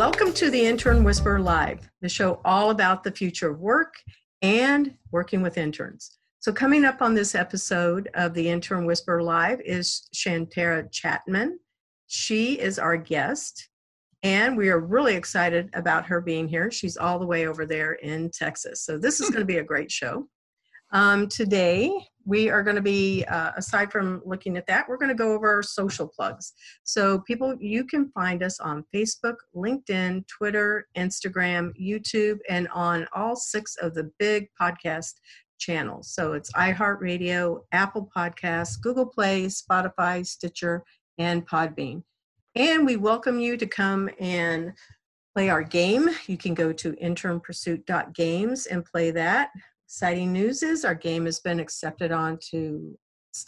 Welcome to the Intern Whisperer Live, the show all about the future of work and working with interns. So, coming up on this episode of the Intern Whisperer Live is Shantera Chatman. She is our guest, and we are really excited about her being here. She's all the way over there in Texas. So, this is going to be a great show. Um, today, we are going to be, uh, aside from looking at that, we're going to go over our social plugs. So, people, you can find us on Facebook, LinkedIn, Twitter, Instagram, YouTube, and on all six of the big podcast channels. So, it's iHeartRadio, Apple Podcasts, Google Play, Spotify, Stitcher, and Podbean. And we welcome you to come and play our game. You can go to internpursuit.games and play that. Exciting news is our game has been accepted onto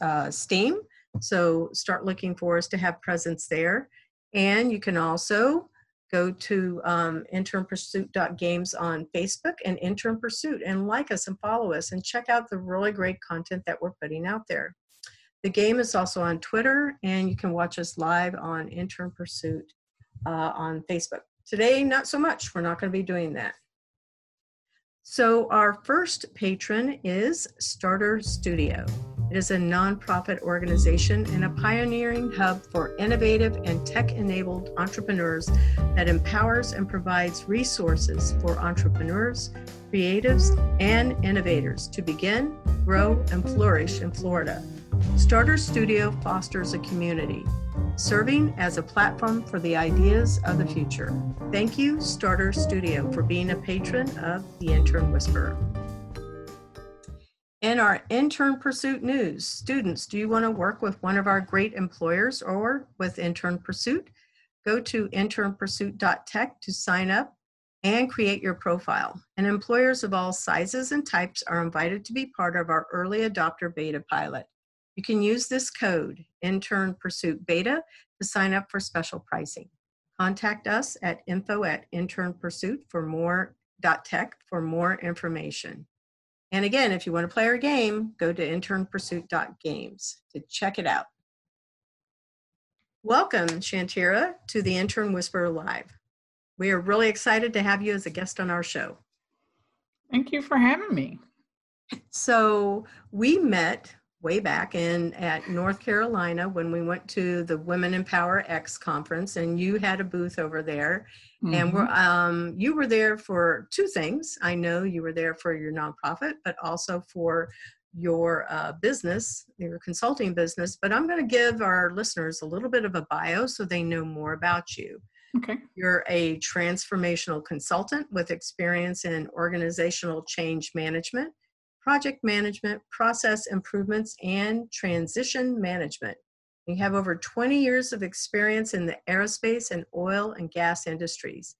uh, Steam. So start looking for us to have presence there. And you can also go to um, internpursuit.games on Facebook and Intern Pursuit and like us and follow us and check out the really great content that we're putting out there. The game is also on Twitter and you can watch us live on Intern Pursuit uh, on Facebook. Today, not so much. We're not going to be doing that. So, our first patron is Starter Studio. It is a nonprofit organization and a pioneering hub for innovative and tech enabled entrepreneurs that empowers and provides resources for entrepreneurs, creatives, and innovators to begin, grow, and flourish in Florida. Starter Studio fosters a community serving as a platform for the ideas of the future. Thank you, Starter Studio, for being a patron of the Intern Whisperer. In our intern pursuit news, students, do you want to work with one of our great employers or with Intern Pursuit? Go to internpursuit.tech to sign up and create your profile. And employers of all sizes and types are invited to be part of our early adopter beta pilot. You can use this code, Intern Pursuit Beta, to sign up for special pricing. Contact us at info at internpursuit for more tech for more information. And again, if you want to play our game, go to internpursuit.games to check it out. Welcome, Shantera, to the Intern Whisperer Live. We are really excited to have you as a guest on our show. Thank you for having me. So, we met way back in at North Carolina when we went to the Women Empower X conference, and you had a booth over there. Mm-hmm. And we're, um, you were there for two things. I know you were there for your nonprofit, but also for your uh, business, your consulting business. But I'm going to give our listeners a little bit of a bio so they know more about you. Okay. You're a transformational consultant with experience in organizational change management project management, process improvements, and transition management. You have over 20 years of experience in the aerospace and oil and gas industries.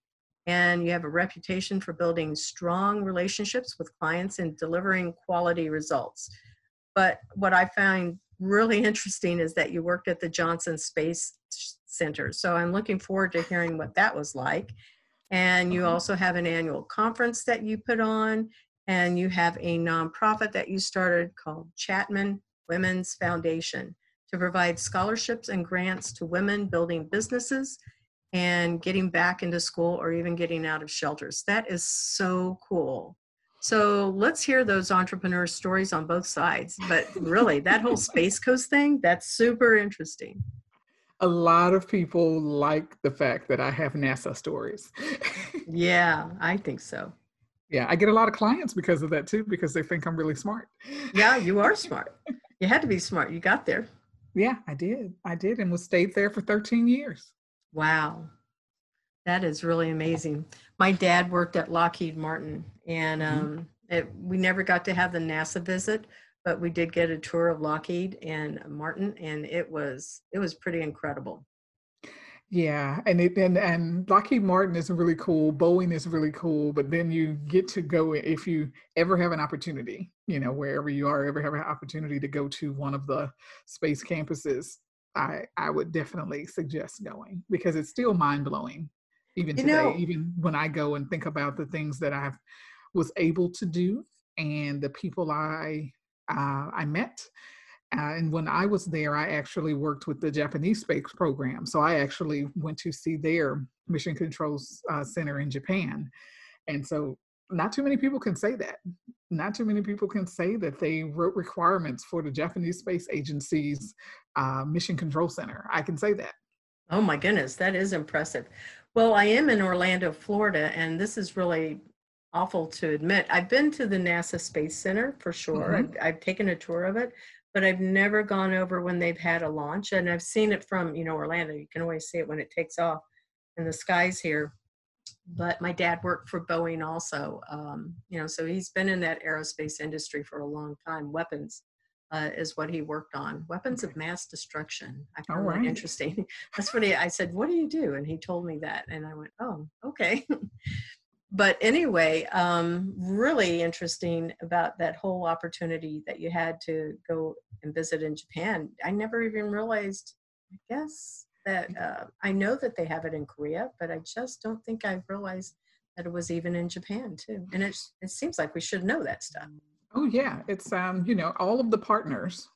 And you have a reputation for building strong relationships with clients and delivering quality results. But what I find really interesting is that you worked at the Johnson Space Center. So I'm looking forward to hearing what that was like. And you mm-hmm. also have an annual conference that you put on and you have a nonprofit that you started called Chatman Women's Foundation to provide scholarships and grants to women building businesses and getting back into school or even getting out of shelters. That is so cool. So let's hear those entrepreneur stories on both sides. But really, that whole Space Coast thing, that's super interesting. A lot of people like the fact that I have NASA stories. yeah, I think so. Yeah, I get a lot of clients because of that too, because they think I'm really smart. Yeah, you are smart. You had to be smart. You got there. Yeah, I did. I did and was stayed there for 13 years. Wow. That is really amazing. My dad worked at Lockheed Martin and mm-hmm. um, it, we never got to have the NASA visit, but we did get a tour of Lockheed and Martin and it was it was pretty incredible. Yeah, and it and and Lockheed Martin is really cool. Boeing is really cool, but then you get to go if you ever have an opportunity, you know, wherever you are, ever have an opportunity to go to one of the space campuses. I I would definitely suggest going because it's still mind blowing, even today. You know, even when I go and think about the things that I was able to do and the people I uh, I met Uh, and when I was there, I actually worked with the Japanese space program. So I actually went to see their mission control uh, center in Japan. And so not too many people can say that. Not too many people can say that they wrote requirements for the Japanese Space Agency's uh, Mission Control Center. I can say that. Oh my goodness, that is impressive. Well, I am in Orlando, Florida, and this is really awful to admit. I've been to the NASA Space Center for sure. Mm-hmm. I've, I've, taken a tour of it, but I've never gone over when they've had a launch. And I've seen it from, you know, Orlando. You can always see it when it takes off in the skies here but my dad worked for Boeing also. Um, you know, so he's been in that aerospace industry for a long time. Weapons uh, is what he worked on. Weapons of mass destruction. I found right. that interesting. That's what he, I said, what do you do? And he told me that. And I went, oh, okay. but anyway, um, really interesting about that whole opportunity that you had to go and visit in Japan. I never even realized, I guess, that uh, I know that they have it in Korea, but I just don't think I realized that it was even in Japan too. And it it seems like we should know that stuff. Oh yeah, it's um you know all of the partners,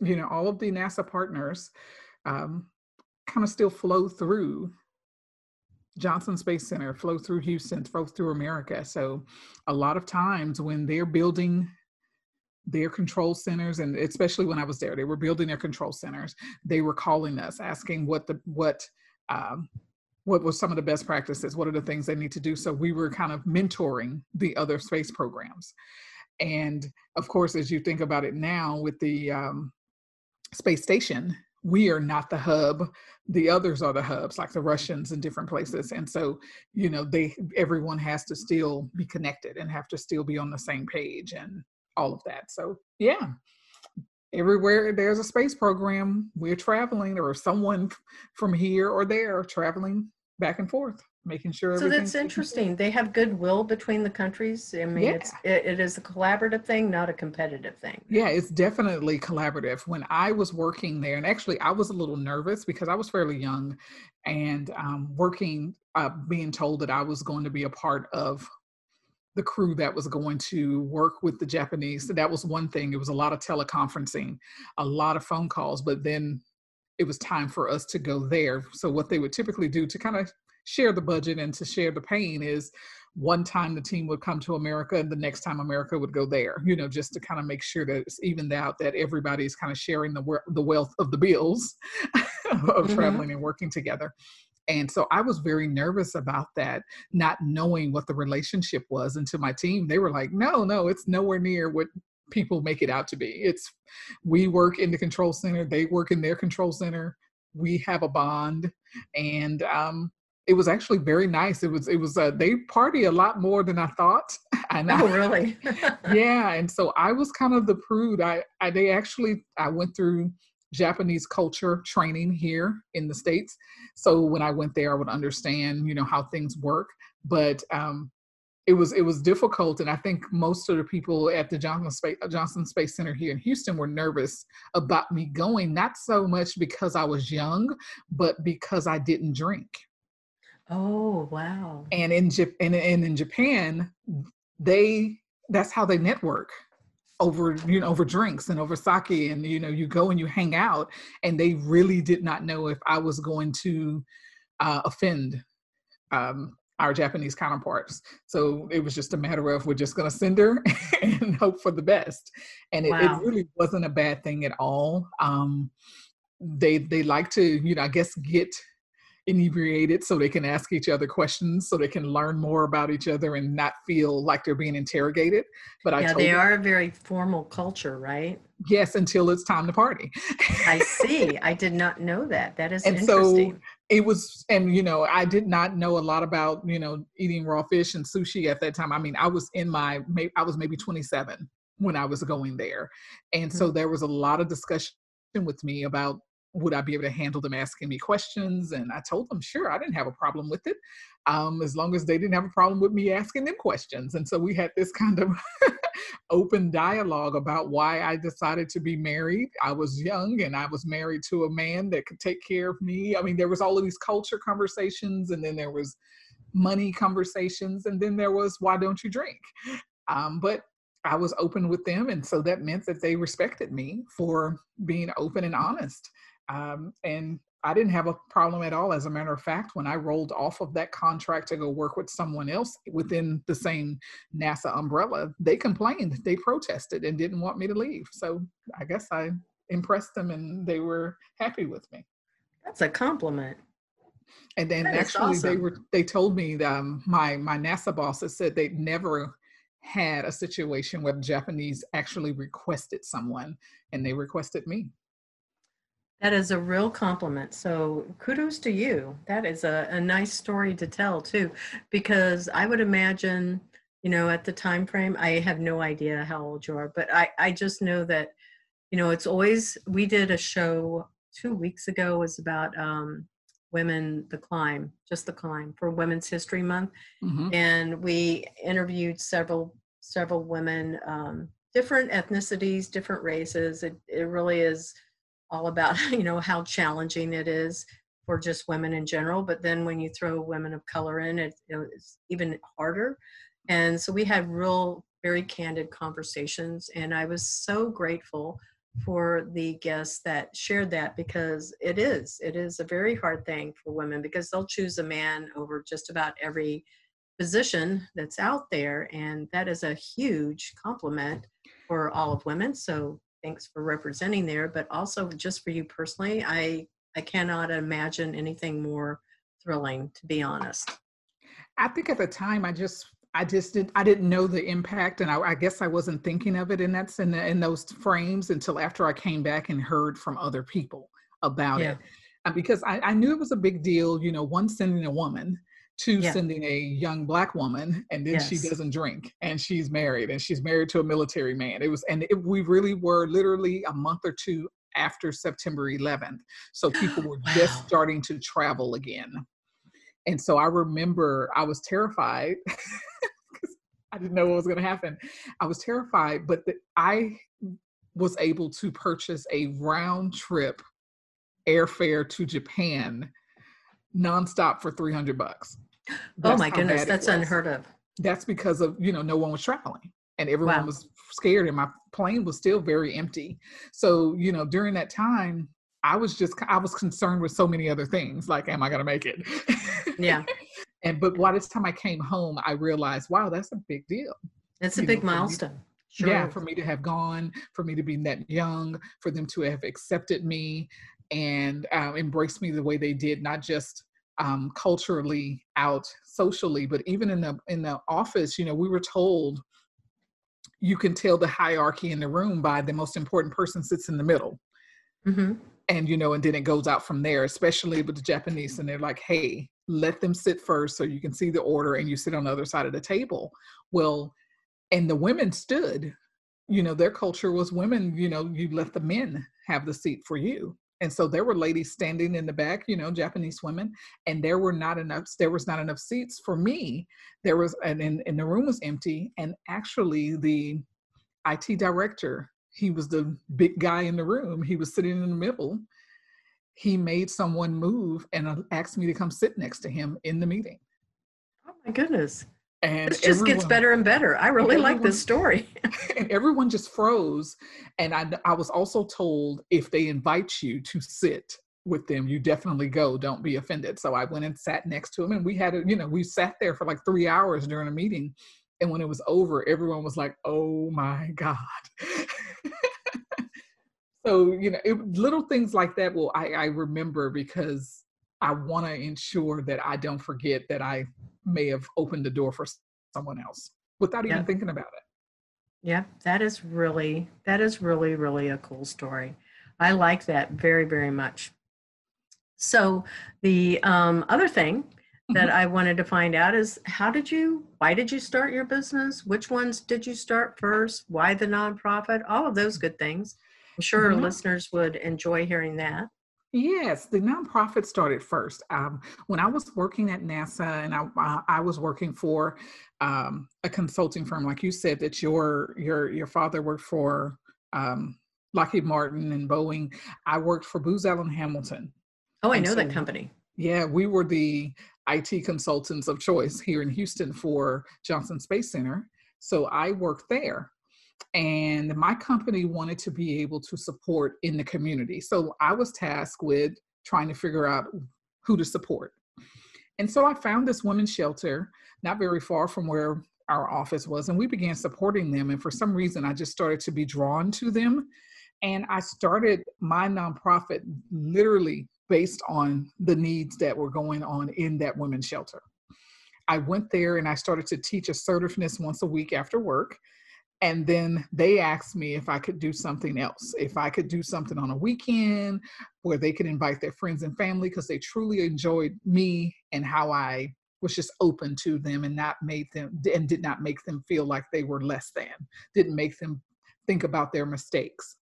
you know all of the NASA partners, um, kind of still flow through Johnson Space Center, flow through Houston, flow through America. So a lot of times when they're building their control centers and especially when i was there they were building their control centers they were calling us asking what the what um, what was some of the best practices what are the things they need to do so we were kind of mentoring the other space programs and of course as you think about it now with the um, space station we are not the hub the others are the hubs like the russians in different places mm-hmm. and so you know they everyone has to still be connected and have to still be on the same page and all of that. So yeah, everywhere there's a space program, we're traveling, or someone from here or there traveling back and forth, making sure. So that's interesting. They have goodwill between the countries. I mean, yeah. it's it, it is a collaborative thing, not a competitive thing. Yeah, it's definitely collaborative. When I was working there, and actually I was a little nervous because I was fairly young, and um, working, uh, being told that I was going to be a part of the crew that was going to work with the Japanese. So that was one thing. It was a lot of teleconferencing, a lot of phone calls, but then it was time for us to go there. So what they would typically do to kind of share the budget and to share the pain is one time the team would come to America and the next time America would go there, you know, just to kind of make sure that it's evened out that everybody's kind of sharing the the wealth of the bills of mm-hmm. traveling and working together. And so I was very nervous about that, not knowing what the relationship was until my team, they were like, no, no, it's nowhere near what people make it out to be. It's we work in the control center, they work in their control center, we have a bond. And um, it was actually very nice. It was, it was, uh, they party a lot more than I thought. And oh, really? yeah. And so I was kind of the prude. I, I, they actually, I went through Japanese culture training here in the States. So when I went there, I would understand, you know, how things work. But um, it was it was difficult, and I think most of the people at the Johnson Space Johnson Space Center here in Houston were nervous about me going, not so much because I was young, but because I didn't drink. Oh wow! And in and, and in Japan, they that's how they network over you know over drinks and over sake and you know you go and you hang out and they really did not know if i was going to uh, offend um, our japanese counterparts so it was just a matter of we're just going to send her and hope for the best and it, wow. it, really wasn't a bad thing at all um, they they like to you know i guess get inebriated so they can ask each other questions so they can learn more about each other and not feel like they're being interrogated. But I yeah, they them, are a very formal culture right? Yes until it's time to party. I see. I did not know that. That is and interesting. so it was and you know i did not know a lot about you know eating raw fish and sushi at that time. I mean i was in my i was maybe 27 when i was going there. And so hmm. there was a lot of discussion with me about would I be able to handle them asking me questions? And I told them, sure, I didn't have a problem with it, um, as long as they didn't have a problem with me asking them questions. And so we had this kind of open dialogue about why I decided to be married. I was young and I was married to a man that could take care of me. I mean, there was all of these culture conversations, and then there was money conversations, and then there was why don't you drink? Um, but I was open with them. And so that meant that they respected me for being open and honest. Um, and I didn't have a problem at all. As a matter of fact, when I rolled off of that contract to go work with someone else within the same NASA umbrella, they complained, they protested, and didn't want me to leave. So I guess I impressed them and they were happy with me. That's a compliment. And then that actually awesome. they were they told me that um, my my NASA bosses said they'd never had a situation where the Japanese actually requested someone and they requested me. That is a real compliment. So kudos to you. That is a, a nice story to tell too, because I would imagine, you know, at the time frame, I have no idea how old you are, but I, I just know that, you know, it's always, we did a show two weeks ago was about um, women, the climb, just the climb for Women's History Month. Mm-hmm. And we interviewed several, several women, um, different ethnicities, different races. It, it really is, all about you know how challenging it is for just women in general but then when you throw women of color in it, it's even harder. And so we had real very candid conversations and i was so grateful for the guests that shared that because it is it is a very hard thing for women because they'll choose a man over just about every position that's out there and that is a huge compliment for all of women. So thanks for representing there but also just for you personally i i cannot imagine anything more thrilling to be honest i think at the time i just i just did i didn't know the impact and i, I guess i wasn't thinking of it in that's in, the, in those frames until after i came back and heard from other people about yeah. it uh, because I, I knew it was a big deal you know one sending a woman to yeah. sending a young black woman and then yes. she doesn't drink and she's married and she's married to a military man it was and it, we really were literally a month or two after september 11th so people were wow. just starting to travel again and so i remember i was terrified because i didn't know what was going to happen i was terrified but the, i was able to purchase a round trip airfare to japan nonstop for 300 bucks. Oh that's oh my goodness, that's unheard of. That's because of, you know, no one was traveling and everyone wow. was scared and my plane was still very empty. So, you know, during that time, I was just I was concerned with so many other things like am I going to make it? Yeah. and but by the time I came home, I realized, wow, that's a big deal. It's a big know, milestone. Sure. Yeah, for me to have gone, for me to be that young, for them to have accepted me and uh, embraced me the way they did, not just um, culturally out socially, but even in the in the office, you know, we were told you can tell the hierarchy in the room by the most important person sits in the middle. Mm-hmm. And you know, and then it goes out from there, especially with the Japanese, and they're like, "Hey, let them sit first, so you can see the order, and you sit on the other side of the table." Well, and the women stood. You know, their culture was women. You know, you let the men have the seat for you and so there were ladies standing in the back you know japanese women and there were not enough there was not enough seats. For me there was and, and, and the room was empty. And actually the it director he was the big guy in the room. He was sitting in the middle. He made someone move and uh, asked me to come sit next to him in the meeting. Oh my goodness and this just gets better and better. I really like this story. and everyone just froze. And I, I was also told if they invite you to sit with them, you definitely go. Don't be offended. So I went and sat next to him, and we had a, you know, we sat there for like three hours during a meeting. And when it was over, everyone was like, "Oh my god." so you know, it, little things like that will I, I remember because I want to ensure that I don't forget that I may have opened the door for someone else without even thinking about it. Yeah, that is really that is really really a cool story. I like that very very much. So the um, other thing that mm-hmm. I wanted to find out is how did you why did you start your business? Which ones did you start first? Why the nonprofit? All of those good things. I'm sure mm-hmm. listeners would enjoy hearing that. Yes, the nonprofit started first. Um, when I was working at NASA, and I I was working for um, a consulting firm, like you said, that your your your father worked for um, Lockheed Martin and Boeing. I worked for Booz Allen Hamilton. Oh, I know so, that company. Yeah, we were the IT consultants of choice here in Houston for Johnson Space Center. So I worked there. And my company wanted to be able to support in the community. So I was tasked with trying to figure out who to support. And so I found this women's shelter not very far from where our office was, and we began supporting them. And for some reason, I just started to be drawn to them. And I started my nonprofit literally based on the needs that were going on in that women's shelter. I went there and I started to teach assertiveness once a week after work. And then they asked me if I could do something else, if I could do something on a weekend where they could invite their friends and family because they truly enjoyed me and how I was just open to them and not made them and did not make them feel like they were less than, didn't make them think about their mistakes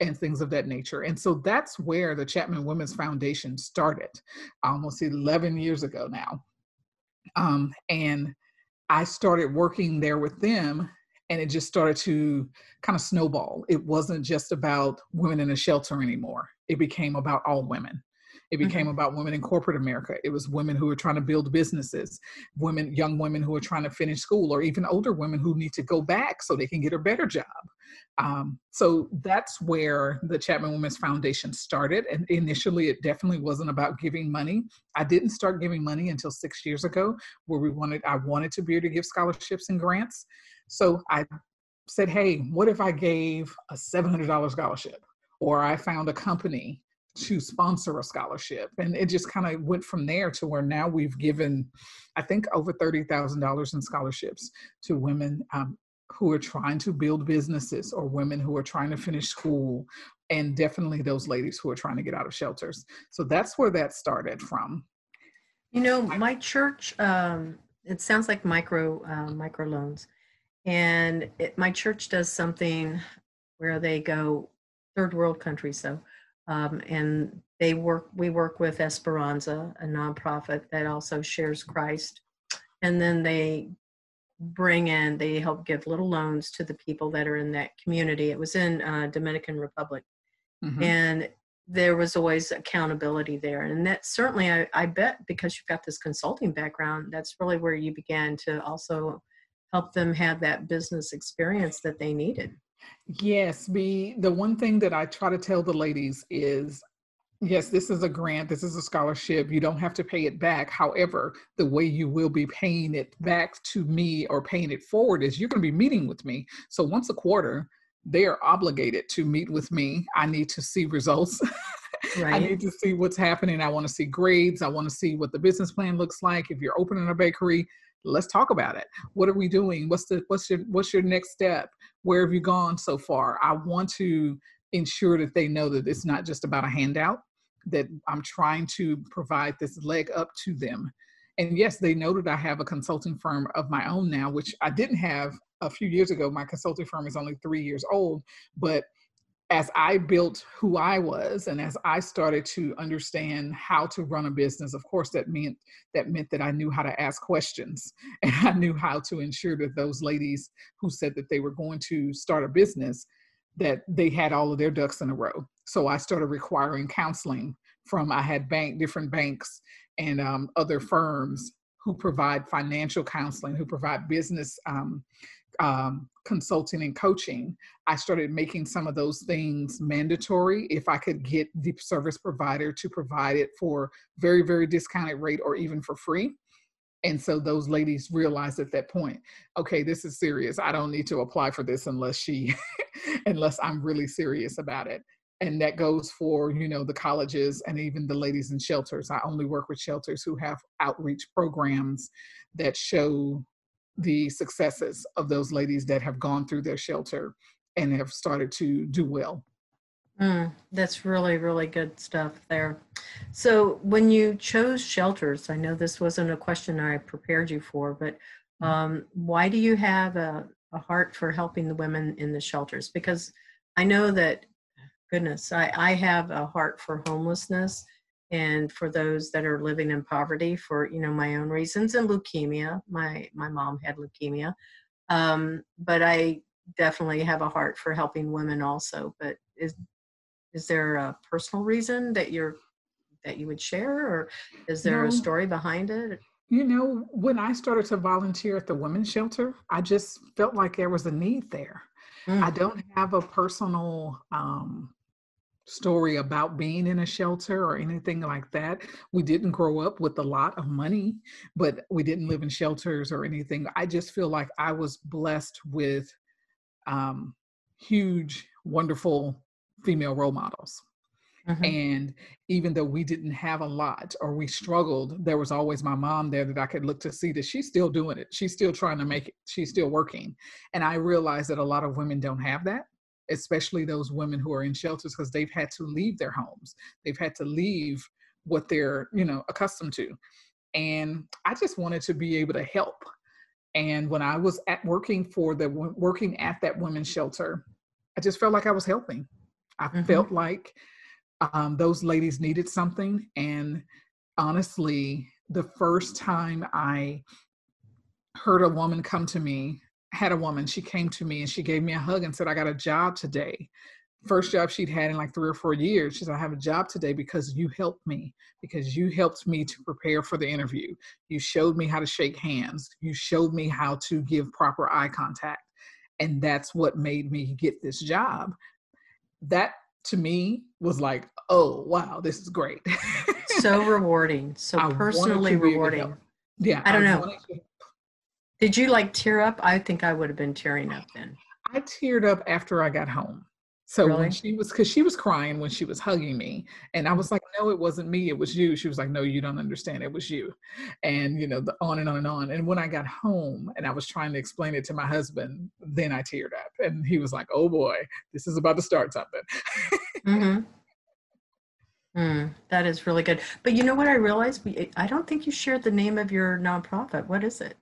and things of that nature. And so that's where the Chatman Women's Foundation started almost 11 years ago now. Um, and I started working there with them and it just started to kind of snowball. It wasn't just about women in a shelter anymore. It became about all women. It became mm-hmm. about women in corporate America. It was women who were trying to build businesses, women, young women who are trying to finish school, or even older women who need to go back so they can get a better job. Um, so that's where the Chatman Women's Foundation started. And initially, it definitely wasn't about giving money. I didn't start giving money until six years ago, where we wanted I wanted to be able to give scholarships and grants. So I said, hey, what if I gave a $700 scholarship? Or I found a company to sponsor a scholarship. And it just kind of went from there to where now we've given, I think, over $30,000 in scholarships to women um, who are trying to build businesses or women who are trying to finish school, and definitely those ladies who are trying to get out of shelters. So that's where that started from. You know, my church, um, it sounds like micro uh, micro loans and it, my church does something where they go third world countries so um, and they work we work with esperanza a nonprofit that also shares christ and then they bring in they help give little loans to the people that are in that community it was in uh, dominican republic mm-hmm. and there was always accountability there and that certainly I, I bet because you've got this consulting background that's really where you began to also help them have that business experience that they needed. Yes, be the one thing that I try to tell the ladies is yes, this is a grant, this is a scholarship. You don't have to pay it back. However, the way you will be paying it back to me or paying it forward is you're going to be meeting with me. So once a quarter, they are obligated to meet with me. I need to see results. Right. I need to see what's happening. I want to see grades. I want to see what the business plan looks like. If you're opening a bakery, let's talk about it. What are we doing? What's the what's your what's your next step? Where have you gone so far? I want to ensure that they know that it's not just about a handout that i'm trying to provide this leg up to them. And yes they know that i have a consulting firm of my own now which i didn't have a few years ago. My consulting firm is only three years old but as I built who I was and as I started to understand how to run a business, of course that meant that meant that I knew how to ask questions and I knew how to ensure that those ladies who said that they were going to start a business that they had all of their ducks in a row. So I started requiring counseling from I had bank different banks and um, other firms who provide financial counseling, who provide business um, um, consulting and coaching, I started making some of those things mandatory if I could get the service provider to provide it for very, very discounted rate or even for free. And so those ladies realized at that point, okay, this is serious. I don't need to apply for this unless she, unless I'm really serious about it. And that goes for, you know, the colleges and even the ladies in shelters. I only work with shelters who have outreach programs that show the successes of those ladies that have gone through their shelter and have started to do well. Mm, that's really, really good stuff there. So, when you chose shelters, I know this wasn't a question I prepared you for, but mm-hmm. um, why do you have a, a heart for helping the women in the shelters? Because I know that, goodness, I, I have a heart for homelessness and for those that are living in poverty for you know my own reasons and leukemia. My my mom had leukemia. Um, but i definitely have a heart for helping women also. But is is there a personal reason that you're that you would share or is there no, a story behind it? You know when i started to volunteer at the women's shelter i just felt like there was a need there. Mm. I don't have a personal um, story about being in a shelter or anything like that. We didn't grow up with a lot of money, but we didn't live in shelters or anything. I just feel like I was blessed with um, huge, wonderful female role models. Mm-hmm. And even though we didn't have a lot or we struggled, there was always my mom there that I could look to see that she's still doing it. She's still trying to make it, she's still working. And I realized that a lot of women don't have that especially those women who are in shelters because they've had to leave their homes. They've had to leave what they're you know accustomed to. And i just wanted to be able to help. And when i was at working for the working at that women's shelter i just felt like i was helping. I mm-hmm. felt like um, those ladies needed something. And honestly the first time i heard a woman come to me had a woman, she came to me and she gave me a hug and said, I got a job today. First job she'd had in like three or four years. She said, I have a job today because you helped me, because you helped me to prepare for the interview. You showed me how to shake hands. You showed me how to give proper eye contact. And that's what made me get this job. That to me was like, oh, wow, this is great. so rewarding. So personally rewarding. Yeah. I don't I know. Did you like tear up? I think I would have been tearing up then. I teared up after I got home. So really? when she was, because she was crying when she was hugging me, and I was like, "No, it wasn't me. It was you." She was like, "No, you don't understand. It was you," and you know, the, on and on and on. And when I got home and I was trying to explain it to my husband, then I teared up, and he was like, "Oh boy, this is about to start something." mm-hmm. Mm, that is really good. But you know what I realized? We, I don't think you shared the name of your nonprofit. What is it?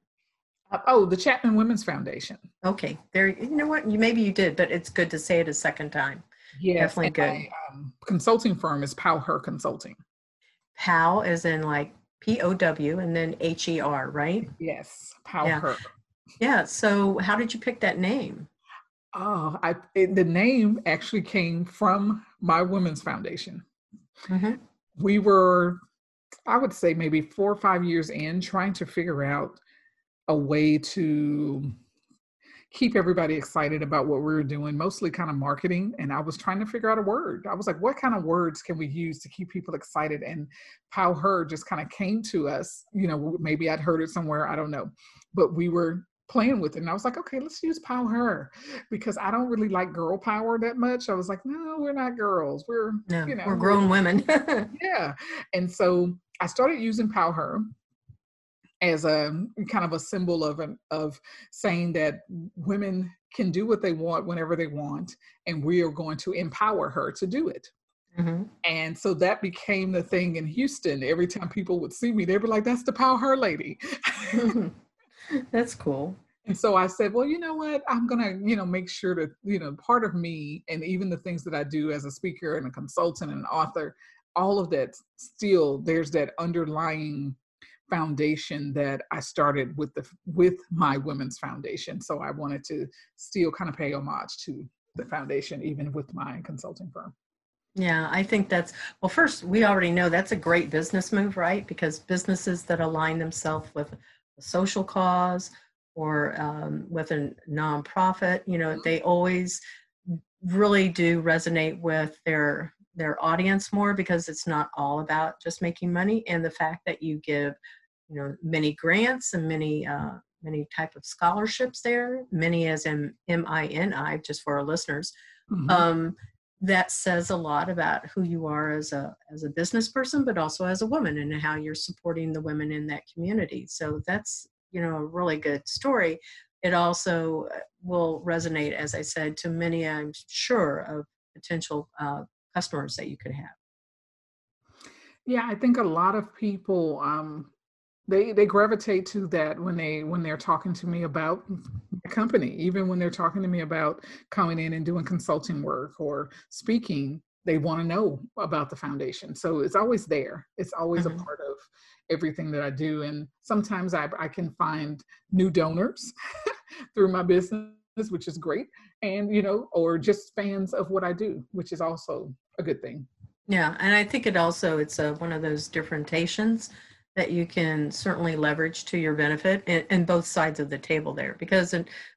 Oh, the Chatman Women's Foundation. Okay, there. You know what? You maybe you did, but it's good to say it a second time. Yeah, definitely good. My, um, consulting firm is Pow Her Consulting. Pow is in like P O W and then H E R, right? Yes, Pow yeah. Her. Yeah. So, how did you pick that name? Oh, I it, the name actually came from my women's foundation. Mm-hmm. We were, I would say, maybe four or five years in, trying to figure out a way to keep everybody excited about what we were doing, mostly kind of marketing. And I was trying to figure out a word. I was like, what kind of words can we use to keep people excited? And Pow Her just kind of came to us. You know, maybe I'd heard it somewhere, I don't know. But we were playing with it. And I was like, okay, let's use Pow Her because I don't really like girl power that much. I was like, no, we're not girls. We're, no, you know, we're grown we're, women. yeah. And so I started using Pow Her as a kind of a symbol of an, of saying that women can do what they want whenever they want, and we are going to empower her to do it. Mm-hmm. And so that became the thing in Houston. Every time people would see me, they'd be like, "That's the Pow Her lady." That's cool. And so I said, well, you know what? I'm going to, you know, make sure to, you know, part of me and even the things that I do as a speaker and a consultant and an author, all of that still, there's that underlying foundation that I started with the with my women's foundation. So I wanted to still kind of pay homage to the foundation, even with my consulting firm. Yeah, I think that's well. First, we already know that's a great business move, right? Because businesses that align themselves with a social cause or um, with a nonprofit, you know, they always really do resonate with their their audience more because it's not all about just making money and the fact that you give you know many grants and many uh, many type of scholarships there many as in m-i-n-i just for our listeners. Mm-hmm. um, that says a lot about who you are as a as a business person but also as a woman and how you're supporting the women in that community. So that's you know a really good story. It also uh, will resonate as i said to many i'm sure of potential uh, customers that you could have. Yeah i think a lot of people um, they they gravitate to that when they when they're talking to me about company even when they're talking to me about coming in and doing consulting work or speaking they want to know about the foundation. So it's always there. It's always mm-hmm. a part of everything that i do. And sometimes i, I can find new donors through my business which is great and you know or just fans of what i do which is also a good thing. Yeah and i think it also it's a, one of those differentiations that you can certainly leverage to your benefit and, and both sides of the table there because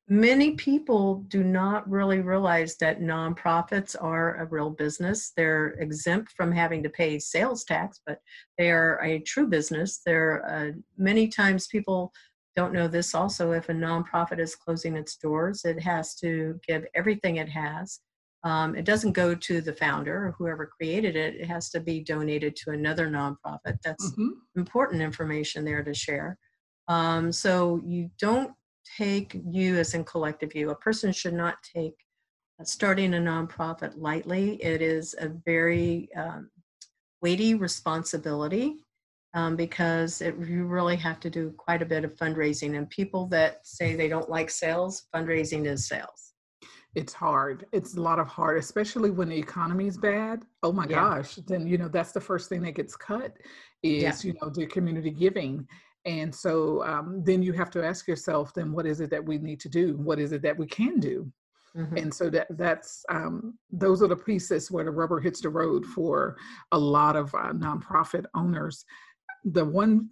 many people do not really realize that nonprofits are a real business. They're exempt from having to pay sales tax but they are a true business. There uh, many times people don't know this also if a nonprofit is closing its doors it has to give everything it has um, it doesn't go to the founder or whoever created it. It has to be donated to another nonprofit. That's mm-hmm. important information there to share. Um, so you don't take you as in collective you. A person should not take starting a nonprofit lightly. It is a very um, weighty responsibility um, because it, you really have to do quite a bit of fundraising. And people that say they don't like sales, fundraising is sales. It's hard. It's a lot of hard, especially when the economy is bad. Oh my yeah. gosh. Then, you know, that's the first thing that gets cut is, yeah. you know, the community giving. And so um, then you have to ask yourself, then what is it that we need to do? What is it that we can do? Mm-hmm. And so that that's um, those are the pieces where the rubber hits the road for a lot of uh, nonprofit owners. The one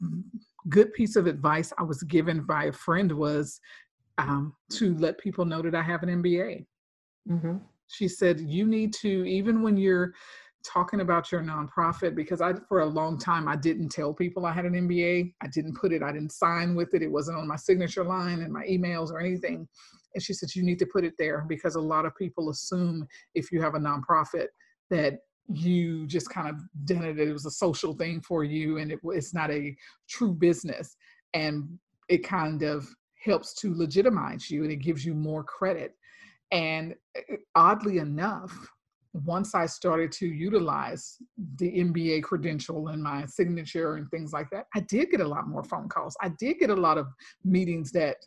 good piece of advice I was given by a friend was um, to let people know that I have an MBA. Mm-hmm. She said, You need to, even when you're talking about your nonprofit, because I, for a long time, I didn't tell people I had an MBA. I didn't put it, I didn't sign with it. It wasn't on my signature line and my emails or anything. And she said, You need to put it there because a lot of people assume if you have a nonprofit that you just kind of done it, it was a social thing for you and it, it's not a true business. And it kind of helps to legitimize you and it gives you more credit and eh, oddly enough, once I started to utilize the MBA credential and my signature and things like that, I did get a lot more phone calls. I did get a lot of meetings that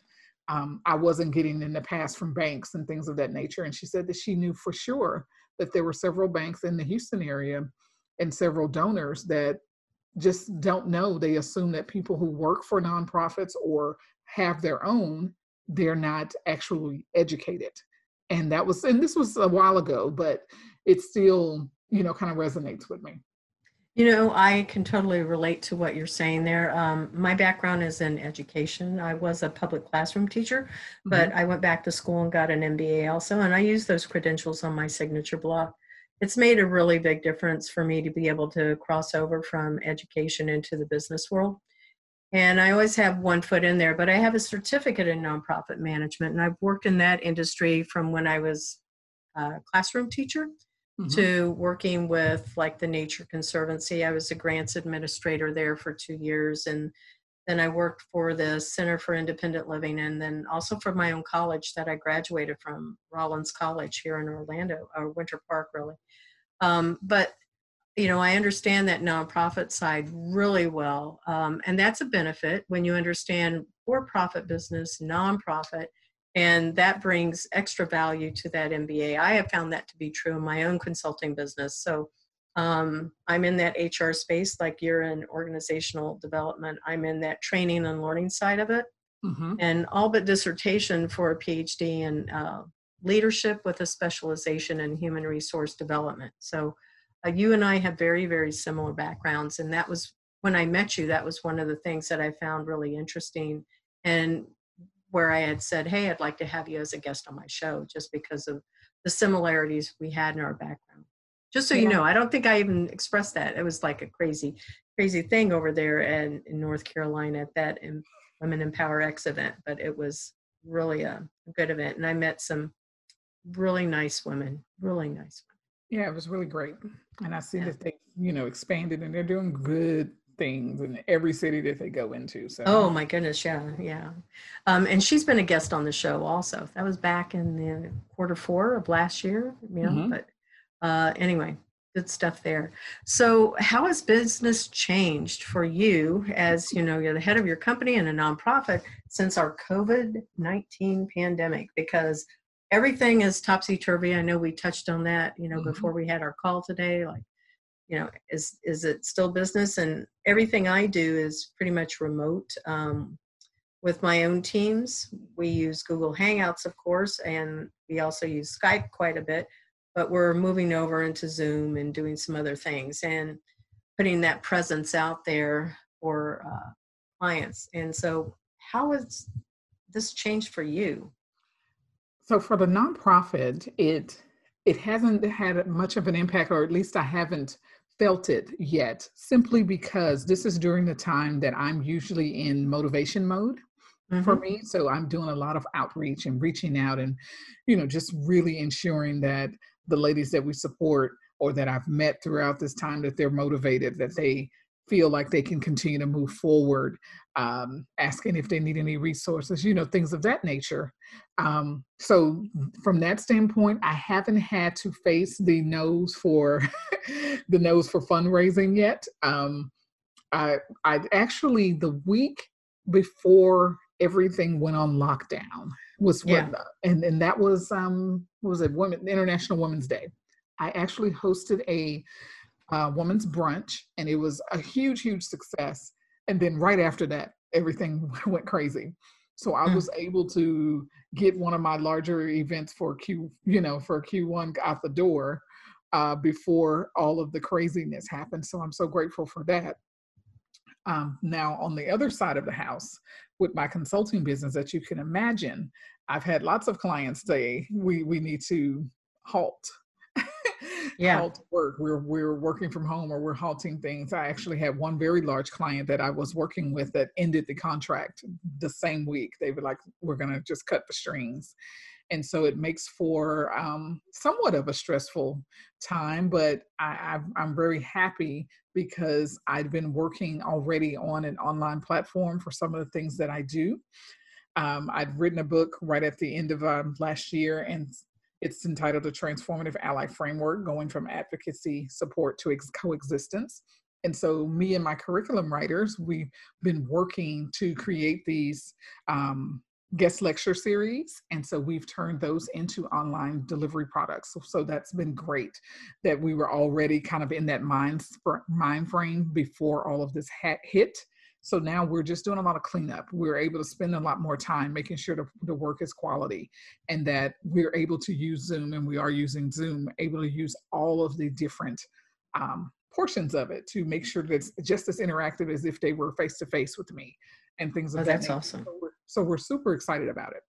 um, I wasn't getting in the past from banks and things of that nature. And she said that she knew for sure that there were several banks in the Houston area and several donors that just don't know. They assume that people who work for nonprofits or have their own, they're not actually educated and that was and this was a while ago but it still you know kind of resonates with me. You know i can totally relate to what you're saying there um, my background is in education i was a public classroom teacher but mm-hmm. i went back to school and got an mba also and i use those credentials on my signature block. It's made a really big difference for me to be able to cross over from education into the business world and I always have one foot in there, but I have a certificate in nonprofit management, and I've worked in that industry from when I was a classroom teacher mm-hmm. to working with like the Nature Conservancy. I was a grants administrator there for two years, and then I worked for the Center for Independent Living, and then also for my own college that I graduated from, Rollins College here in Orlando, or Winter Park, really. Um, but you know, I understand that nonprofit side really well. Um, and that's a benefit when you understand for profit business, nonprofit, and that brings extra value to that MBA. I have found that to be true in my own consulting business. So um, I'm in that HR space, like you're in organizational development. I'm in that training and learning side of it. Mm-hmm. And all but dissertation for a PhD in uh, leadership with a specialization in human resource development. So uh, you and I have very, very similar backgrounds. And that was when I met you, that was one of the things that I found really interesting. And where I had said, Hey, I'd like to have you as a guest on my show just because of the similarities we had in our background. Just so yeah. you know, I don't think I even expressed that. It was like a crazy, crazy thing over there in, in North Carolina at that Women Empower X event, but it was really a good event. And I met some really nice women, really nice women. Yeah, it was really great. And I see yeah. that they, you know, expanded and they're doing good things in every city that they go into. So Oh my goodness, yeah, yeah. Um, and she's been a guest on the show also. That was back in the quarter four of last year, you know, mm-hmm. but uh anyway, good stuff there. So how has business changed for you as you know you're the head of your company and a nonprofit since our COVID-19 pandemic? Because everything is topsy turvy. I know we touched on that, you know, mm-hmm. before we had our call today. Like, you know, is is it still business? And everything I do is pretty much remote. Um, with my own teams, we use Google Hangouts, of course, and we also use Skype quite a bit. But we're moving over into Zoom and doing some other things and putting that presence out there for uh, clients. And so, how has this changed for you? So for the nonprofit, it it hasn't had much of an impact, or at least I haven't felt it yet, simply because this is during the time that I'm usually in motivation mode mm-hmm. for me. So I'm doing a lot of outreach and reaching out and, you know, just really ensuring that the ladies that we support or that I've met throughout this time that they're motivated, that they feel like they can continue to move forward, um, asking if they need any resources, you know, things of that nature. Um, so, from that standpoint, I haven't had to face the nose for the nose for fundraising yet. Um, I, I actually the week before everything went on lockdown was when, yeah. and and that was um was it Women International Women's Day. I actually hosted a uh, woman's brunch, and it was a huge, huge success. And then right after that, everything went crazy. So I mm. was able to get one of my larger events for Q, you know, for Q1 out the door uh, before all of the craziness happened. So I'm so grateful for that. Um, now, on the other side of the house, with my consulting business, that you can imagine, I've had lots of clients say we we need to halt yeah. halt work. We're we're working from home or we're halting things. I actually had one very large client that I was working with that ended the contract the same week. They were like, "We're gonna just cut the strings." And so it makes for um, somewhat of a stressful time, but I, I, I'm very happy because I've been working already on an online platform for some of the things that I do. Um, I'd written a book right at the end of um, last year, and it's entitled A Transformative Ally Framework Going from Advocacy Support to Coexistence. And so, me and my curriculum writers, we've been working to create these um, guest lecture series. And so, we've turned those into online delivery products. So, so that's been great that we were already kind of in that mind, mind frame before all of this hit so now we're just doing a lot of cleanup. We're able to spend a lot more time making sure the, the work is quality and that we're able to use Zoom and we are using Zoom, able to use all of the different um, portions of it to make sure that it's just as interactive as if they were face to face with me and things like oh, that that's awesome. So we're, so we're, super excited about it.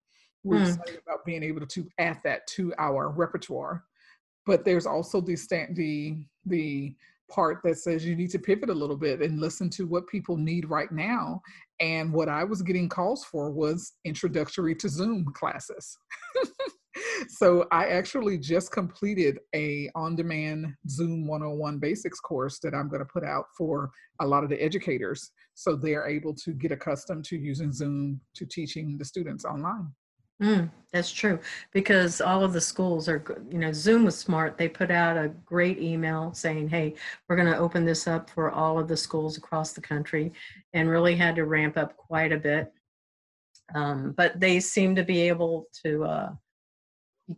We're mm. excited about being able to add that to our repertoire. But there's also the stand the the part that says you need to pivot a little bit and listen to what people need right now. And what I was getting calls for was introductory to Zoom classes. so I actually just completed a on-demand Zoom 101 basics course that I'm going to put out for a lot of the educators so they're able to get accustomed to using Zoom to teaching the students online. Mm, that's true because all of the schools are, you know, Zoom was smart. They put out a great email saying, hey, we're going to open this up for all of the schools across the country and really had to ramp up quite a bit. Um, but they seem to be able to uh,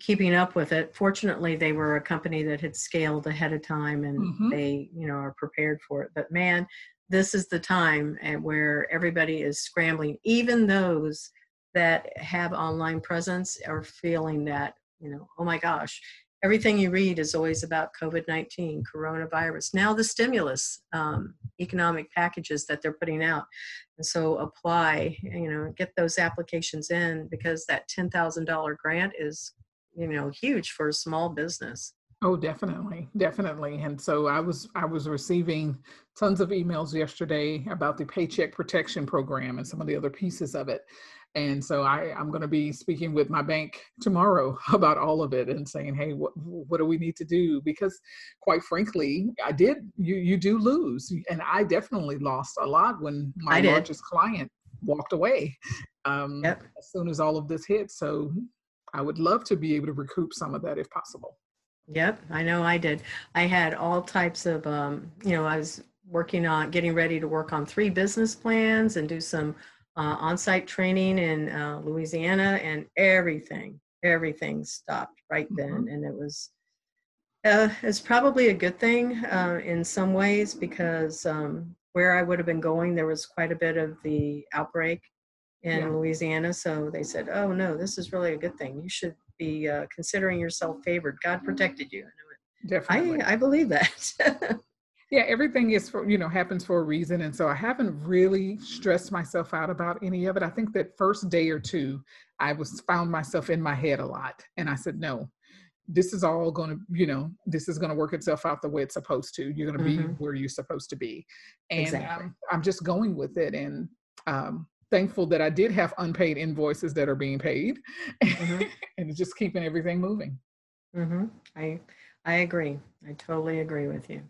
keeping up with it. Fortunately, they were a company that had scaled ahead of time and mm-hmm. they, you know, are prepared for it. But man, this is the time where everybody is scrambling, even those that have online presence are feeling that, you know, oh my gosh, everything you read is always about COVID 19, coronavirus, now the stimulus um, economic packages that they're putting out. And so apply, you know, get those applications in because that $10,000 grant is, you know, huge for a small business. Oh, definitely, definitely. And so I was I was receiving tons of emails yesterday about the Paycheck Protection Program and some of the other pieces of it. And so I, I'm going to be speaking with my bank tomorrow about all of it and saying, hey, what, what do we need to do? Because quite frankly, I did, you, you do lose. And I definitely lost a lot when my largest client walked away um, yep. as soon as all of this hit. So I would love to be able to recoup some of that if possible. Yep, I know I did. I had all types of, um, you know, I was working on getting ready to work on three business plans and do some uh, on-site training in uh, Louisiana, and everything, everything stopped right then, mm-hmm. and it was. Uh, it's probably a good thing uh, in some ways because um, where I would have been going, there was quite a bit of the outbreak in yeah. Louisiana. So they said, "Oh no, this is really a good thing. You should be uh, considering yourself favored. God protected you." Definitely, I, I believe that. Yeah, everything is for, you know, happens for a reason. And so I haven't really stressed myself out about any of it. I think that first day or two, I was found myself in my head a lot. And I said, no, this is all going to, you know, this is going to work itself out the way it's supposed to. You're going to mm-hmm. be where you're supposed to be. And exactly. um, I'm just going with it. And um, thankful that I did have unpaid invoices that are being paid mm-hmm. and just keeping everything moving. Mm-hmm. I, I agree. I totally agree with you.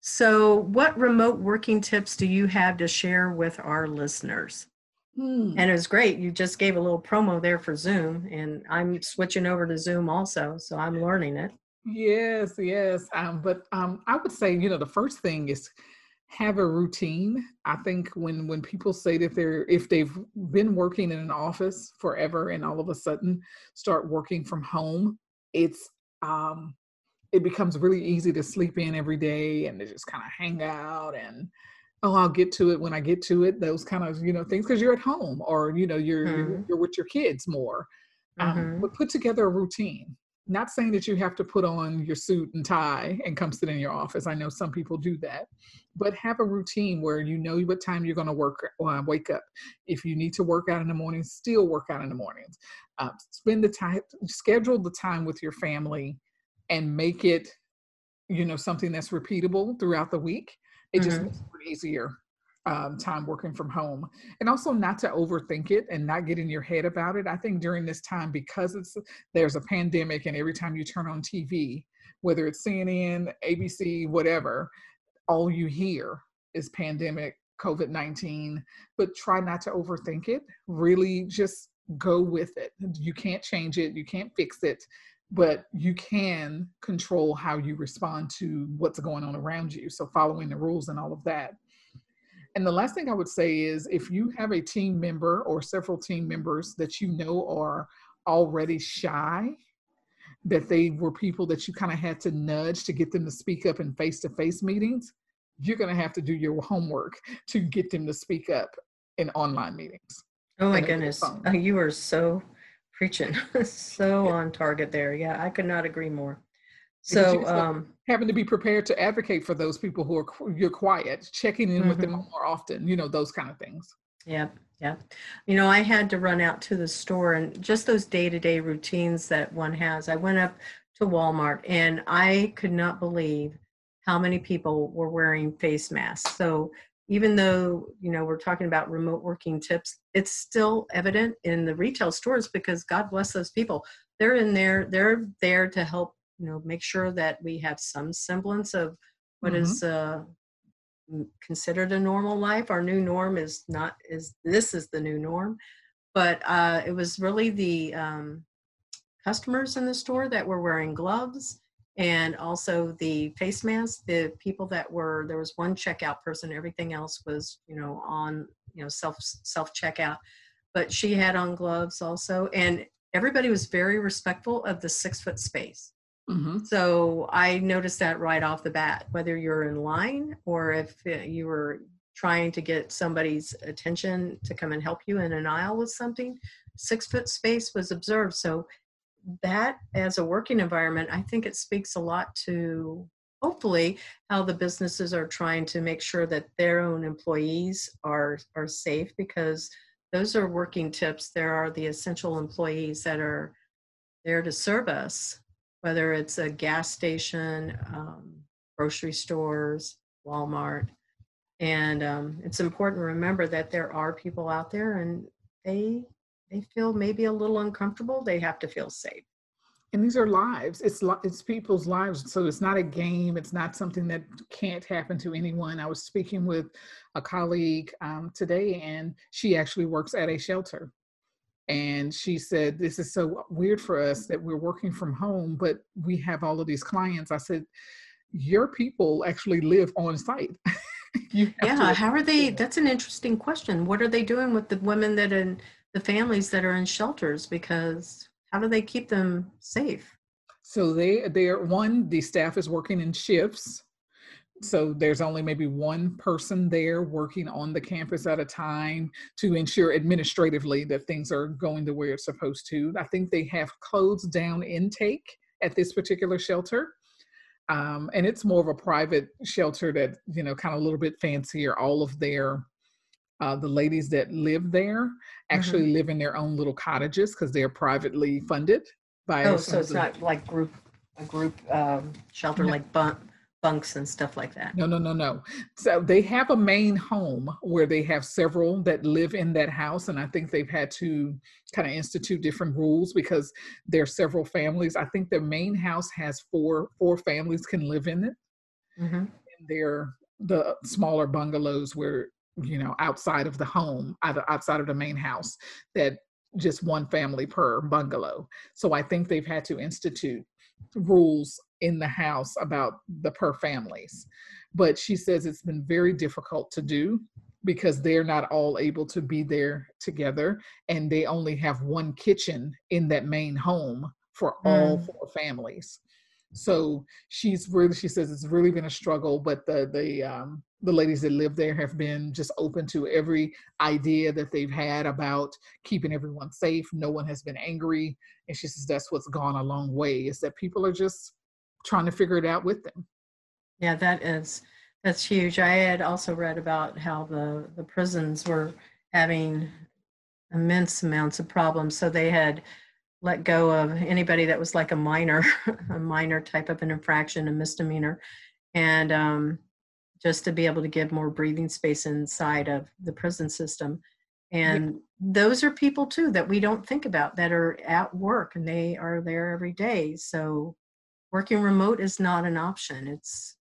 So, what remote working tips do you have to share with our listeners? Hmm. And it was great. You just gave a little promo there for Zoom, and I'm switching over to Zoom also, so I'm learning it. Yes, yes. Um, but um, I would say, you know, the first thing is have a routine. I think when when people say that they're if they've been working in an office forever and all of a sudden start working from home, it's um it becomes really easy to sleep in every day and to just kind of hang out and oh i'll get to it when i get to it those kind of you know things because you're at home or you know you're, mm-hmm. you're, you're with your kids more um, mm-hmm. but put together a routine not saying that you have to put on your suit and tie and come sit in your office i know some people do that but have a routine where you know what time you're going to work uh, wake up if you need to work out in the morning still work out in the mornings uh, spend the time schedule the time with your family and make it you know something that's repeatable throughout the week it mm-hmm. just makes it easier um, time working from home. And also not to overthink it and not get in your head about it i think during this time because it's there's a pandemic and every time you turn on tv whether it's cnn abc whatever all you hear is pandemic covid-19 but try not to overthink it. Really just go with it. You can't change it. You can't fix it but you can control how you respond to what's going on around you. So, following the rules and all of that. And the last thing I would say is if you have a team member or several team members that you know are already shy, that they were people that you kind of had to nudge to get them to speak up in face to face meetings, you're going to have to do your homework to get them to speak up in online meetings. Oh my goodness. Oh, you are so preaching. So on target there. Yeah i could not agree more. So um having to be prepared to advocate for those people who are you're quiet checking in mm-hmm. with them mm-hmm. more often you know those kind of things. Yeah yeah you know i had to run out to the store and just those day-to-day routines that one has. I went up to walmart and i could not believe how many people were wearing face masks. So even though you know we're talking about remote working tips it's still evident in the retail stores because god bless those people. They're in there they're there to help you know make sure that we have some semblance of what mm-hmm. is uh, considered a normal life. Our new norm is not is this is the new norm. But uh, it was really the um, customers in the store that were wearing gloves and also the face masks the people that were there was one checkout person everything else was you know on you know self self checkout but she had on gloves also and everybody was very respectful of the six foot space mm-hmm. so i noticed that right off the bat whether you're in line or if uh, you were trying to get somebody's attention to come and help you in an aisle with something six foot space was observed so that as a working environment, I think it speaks a lot to hopefully how the businesses are trying to make sure that their own employees are are safe because those are working tips. There are the essential employees that are there to serve us, whether it's a gas station, um, grocery stores, Walmart. And um, it's important to remember that there are people out there and they they feel maybe a little uncomfortable, they have to feel safe. And these are lives. It's it's people's lives. So it's not a game. It's not something that can't happen to anyone. I was speaking with a colleague um, today, and she actually works at a shelter. And she said, "This is so weird for us that we're working from home, but we have all of these clients." I said, "Your people actually live on site." yeah. How are they? That's an interesting question. What are they doing with the women that in the families that are in shelters because how do they keep them safe? So they they are one, the staff is working in shifts. So there's only maybe one person there working on the campus at a time to ensure administratively that things are going the way it's supposed to. I think they have closed down intake at this particular shelter. Um, and it's more of a private shelter that, you know, kind of a little bit fancier. All of their uh, the ladies that live there actually mm-hmm. live in their own little cottages because they're privately funded by. Oh, so it's not like group a group um, shelter like bunk, bunks and stuff like that. No, no, no, no. So they have a main home where they have several that live in that house, and I think they've had to kind of institute different rules because there are several families. I think their main house has four four families can live in it. Mm-hmm. And they're the smaller bungalows where you know outside of the home either outside of the main house that just one family per bungalow. So i think they've had to institute rules in the house about the per families. But she says it's been very difficult to do because they're not all able to be there together and they only have one kitchen in that main home for all mm. four families. So she's really she says it's really been a struggle but the the um the ladies that live there have been just open to every idea that they've had about keeping everyone safe. No one has been angry. And she says that's what's gone a long way is that people are just trying to figure it out with them. Yeah, that is that's huge. I had also read about how the the prisons were having immense amounts of problems. So they had let go of anybody that was like a minor, a minor type of an infraction, a misdemeanor, and um, just to be able to give more breathing space inside of the prison system. And yeah. those are people too that we don't think about that are at work and they are there every day. So working remote is not an option. It's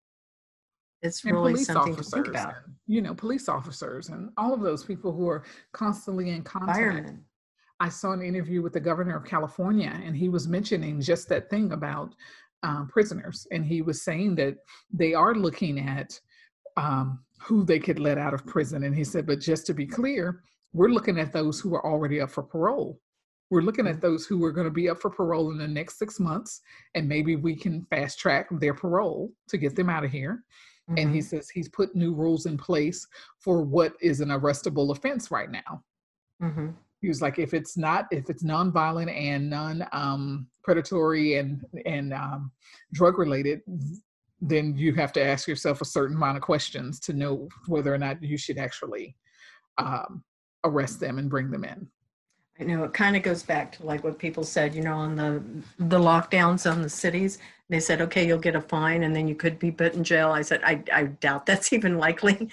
it's and really something to think about. And, you know, police officers and all of those people who are constantly in contact. Firemen. I saw an interview with the governor of California, and he was mentioning just that thing about um, prisoners, and he was saying that they are looking at um, who they could let out of prison. And he said, but just to be clear, we're looking at those who are already up for parole. We're looking at those who are going to be up for parole in the next six months, and maybe we can fast track their parole to get them out of here. Mm-hmm. And he mm-hmm. says he's put new rules in place for what is an arrestable offense right now. Mm-hmm. He was like, if it's not, if it's nonviolent and non um, predatory and and um, drug related, then you have to ask yourself a certain amount of questions to know whether or not you should actually um, arrest them and bring them in. I know it kind of goes back to like what people said, you know, on the the lockdowns on the cities. They said, okay, you'll get a fine and then you could be put in jail. I said, I, I doubt that's even likely,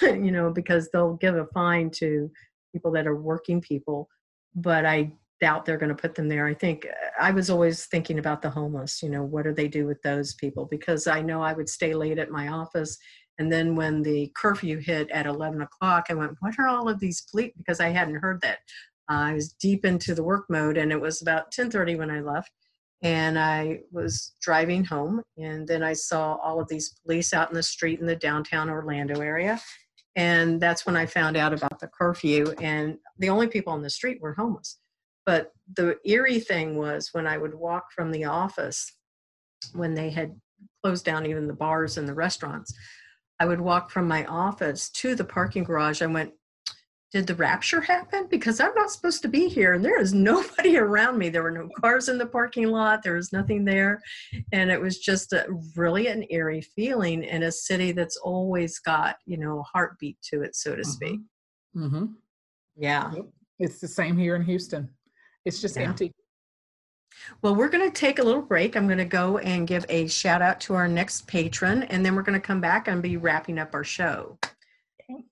you know, because they'll give a fine to people that are working people. But I doubt they're going to put them there. I think uh, I was always thinking about the homeless, you know, what do they do with those people? Because I know I would stay late at my office. And then when the curfew hit at 11 o'clock, I went, what are all of these police? Because I hadn't heard that. Uh, I was deep into the work mode and it was about 1030 when I left. And I was driving home and then I saw all of these police out in the street in the downtown Orlando area. And that's when I found out about the curfew. And the only people on the street were homeless but the eerie thing was when I would walk from the office, when they had closed down even the bars and the restaurants, I would walk from my office to the parking garage. I went, did the rapture happen? Because I'm not supposed to be here. And there is nobody around me. There were no cars in the parking lot. There was nothing there. And it was just a really an eerie feeling in a city that's always got, you know, a heartbeat to it, so to mm-hmm. speak. Mm-hmm. Yeah. It's the same here in Houston. It's just yeah. empty. Well, we're going to take a little break. I'm going to go and give a shout out to our next patron, and then we're going to come back and be wrapping up our show. Okay.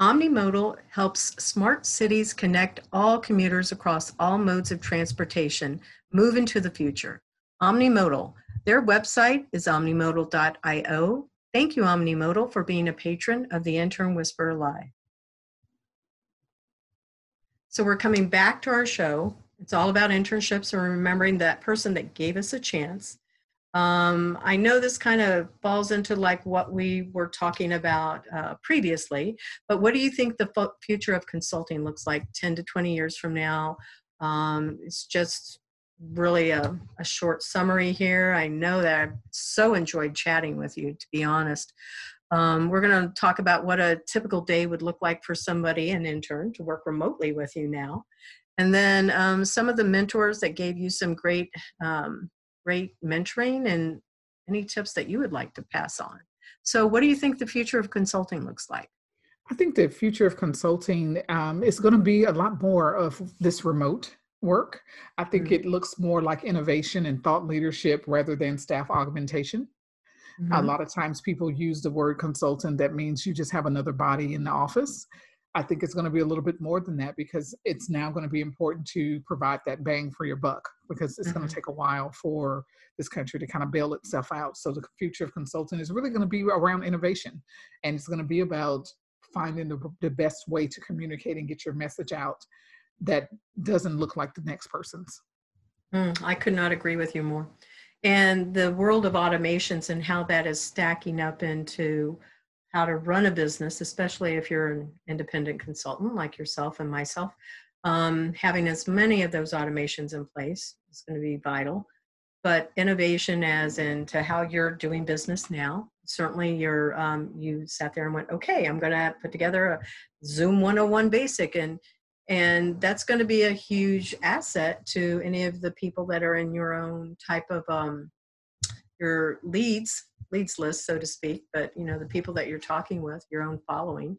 Omnimodal helps smart cities connect all commuters across all modes of transportation, move into the future. Omnimodal. Their website is omnimodal.io. Thank you, Omnimodal, for being a patron of the Intern Whisperer Live. So we're coming back to our show. It's all about internships and remembering that person that gave us a chance. Um, I know this kind of falls into like what we were talking about uh, previously, but what do you think the f- future of consulting looks like 10 to 20 years from now? Um, it's just really a, a, short summary here. I know that I've so enjoyed chatting with you, to be honest. Um, we're going to talk about what a typical day would look like for somebody, an intern, to work remotely with you now. And then um, some of the mentors that gave you some great um, great mentoring and any tips that you would like to pass on. So, what do you think the future of consulting looks like? I think the future of consulting um, is going to be a lot more of this remote work. I think mm-hmm. it looks more like innovation and thought leadership rather than staff augmentation. Mm-hmm. A lot of times people use the word consultant, that means you just have another body in the office. I think it's going to be a little bit more than that because it's now going to be important to provide that bang for your buck because it's mm-hmm. going to take a while for this country to kind of bail itself out. So the future of consulting is really going to be around innovation and it's going to be about finding the, the best way to communicate and get your message out that doesn't look like the next person's. Mm, I could not agree with you more. And the world of automations and how that is stacking up into how to run a business, especially if you're an independent consultant like yourself and myself, um, having as many of those automations in place is going to be vital. But innovation, as into how you're doing business now, certainly you're um, you sat there and went, okay, I'm going to put together a Zoom 101 basic, and and that's going to be a huge asset to any of the people that are in your own type of um, your leads leads list so to speak but you know the people that you're talking with your own following.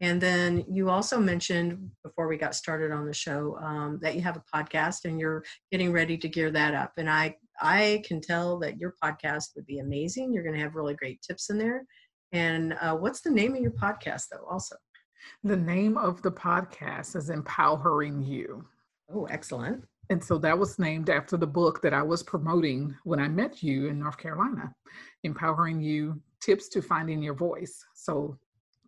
And then you also mentioned before we got started on the show um, that you have a podcast and you're getting ready to gear that up. And i i can tell that your podcast would be amazing. You're going to have really great tips in there. And uh, what's the name of your podcast though also the name of the podcast is Empowering You. Oh, excellent. And so that was named after the book that I was promoting when I met you in North Carolina, Empowering You Tips to Finding Your Voice. So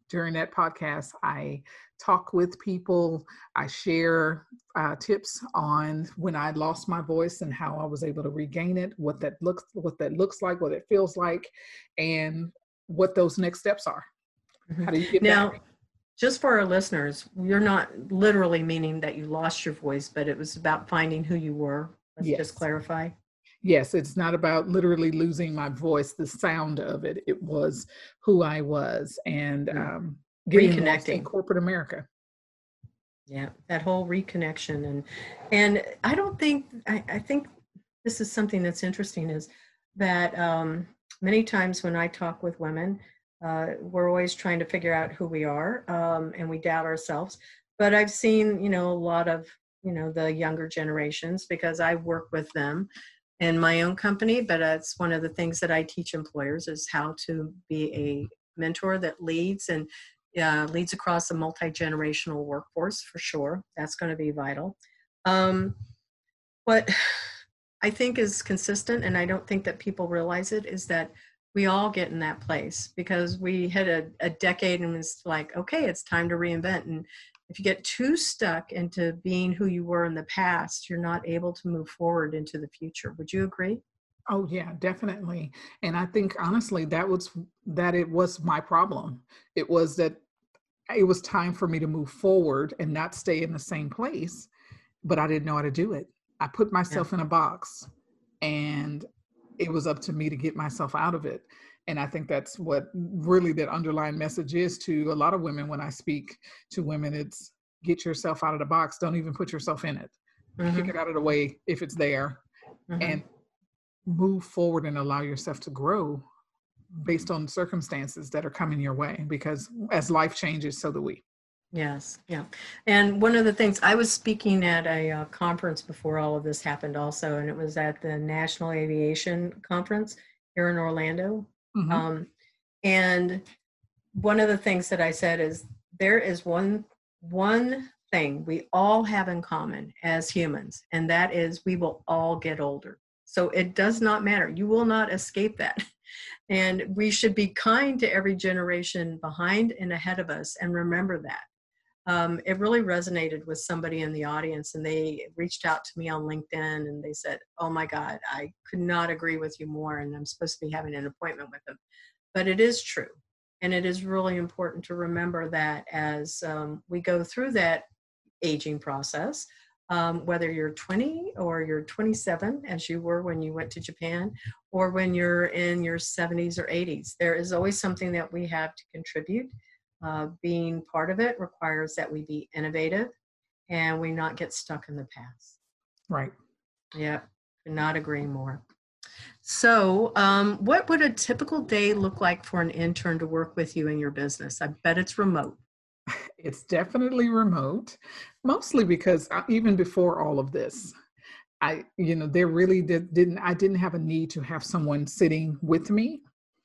during that podcast, I talk with people, I share uh, tips on when I lost my voice and how I was able to regain it, what that looks what that looks like, what it feels like, and what those next steps are. Mm-hmm. How do you get now? Back? Just for our listeners, you're not literally meaning that you lost your voice, but it was about finding who you were. Let's yes. just clarify. Yes, it's not about literally losing my voice, the sound of it. It was who I was and mm. um, reconnecting in corporate America. Yeah, that whole reconnection and and I don't think I, I think this is something that's interesting is that um, many times when I talk with women, uh, we're always trying to figure out who we are um, and we doubt ourselves. But i've seen you know a lot of you know the younger generations because i work with them in my own company but it's one of the things that i teach employers is how to be a mentor that leads and uh, leads across a multi-generational workforce for sure. That's going to be vital. Um, what i think is consistent and i don't think that people realize it is that we all get in that place because we hit a, a decade and it's like okay it's time to reinvent. And if you get too stuck into being who you were in the past you're not able to move forward into the future. Would you agree? Oh yeah definitely. And i think honestly that was that it was my problem. It was that it was time for me to move forward and not stay in the same place but i didn't know how to do it. I put myself yeah. in a box and it was up to me to get myself out of it and i think that's what really that underlying message is to a lot of women when i speak to women it's get yourself out of the box don't even put yourself in it mm-hmm. kick it out of the way if it's there mm-hmm. and move forward and allow yourself to grow based on circumstances that are coming your way because as life changes so do we Yes, yeah. And one of the things I was speaking at a uh, conference before all of this happened, also, and it was at the National Aviation Conference here in Orlando. Mm-hmm. Um, and one of the things that I said is there is one one thing we all have in common as humans, and that is we will all get older. So it does not matter. You will not escape that. And we should be kind to every generation behind and ahead of us and remember that um, it really resonated with somebody in the audience and they reached out to me on linkedin and they said oh my god i could not agree with you more and i'm supposed to be having an appointment with them. But it is true and it is really important to remember that as um, we go through that aging process um, whether you're 20 or you're 27 as you were when you went to japan or when you're in your 70s or 80s there is always something that we have to contribute uh, being part of it requires that we be innovative and we not get stuck in the past. Right. Yep. could not agree more. So, um, what would a typical day look like for an intern to work with you in your business? I bet it's remote. It's definitely remote, mostly because I, even before all of this, I, you know, there really did, didn't, I didn't have a need to have someone sitting with me,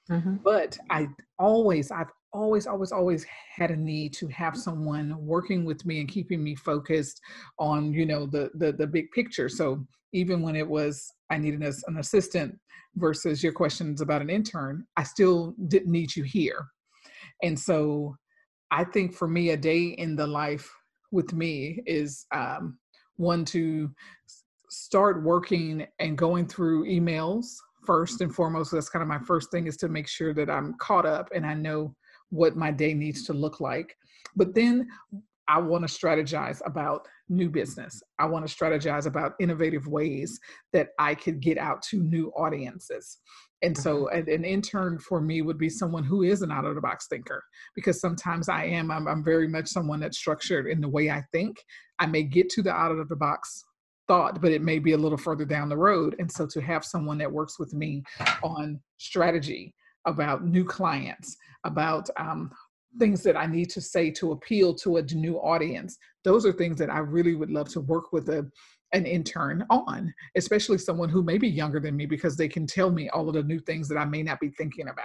Mm-hmm. but I always, I've always, always, always had a need to have someone working with me and keeping me focused on, you know, the, the, the big picture. So even when it was, I needed an, an assistant versus your questions about an intern, I still didn't need you here. And so I think for me, a day in the life with me is um, one to start working and going through emails first and foremost. That's kind of my first thing is to make sure that I'm caught up and I know what my day needs to look like. But then I want to strategize about new business. I want to strategize about innovative ways that I could get out to new audiences. And so mm-hmm. an, an intern for me would be someone who is an out of the box thinker because sometimes I am, I'm, I'm very much someone that's structured in the way I think. I may get to the out of the box thought, but it may be a little further down the road. And so to have someone that works with me on strategy about new clients, about um, things that I need to say to appeal to a new audience. Those are things that I really would love to work with a, an intern on, especially someone who may be younger than me because they can tell me all of the new things that I may not be thinking about.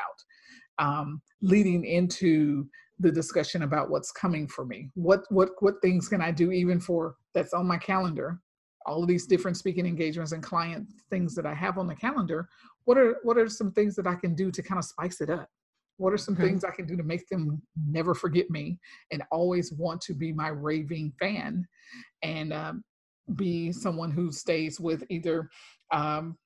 Um, leading into the discussion about what's coming for me. What what what things can I do even for that's on my calendar? All of these different speaking engagements and client things that I have on the calendar. What are what are some things that I can do to kind of spice it up? What are some Okay. things I can do to make them never forget me and always want to be my raving fan and um, be someone who stays with either um,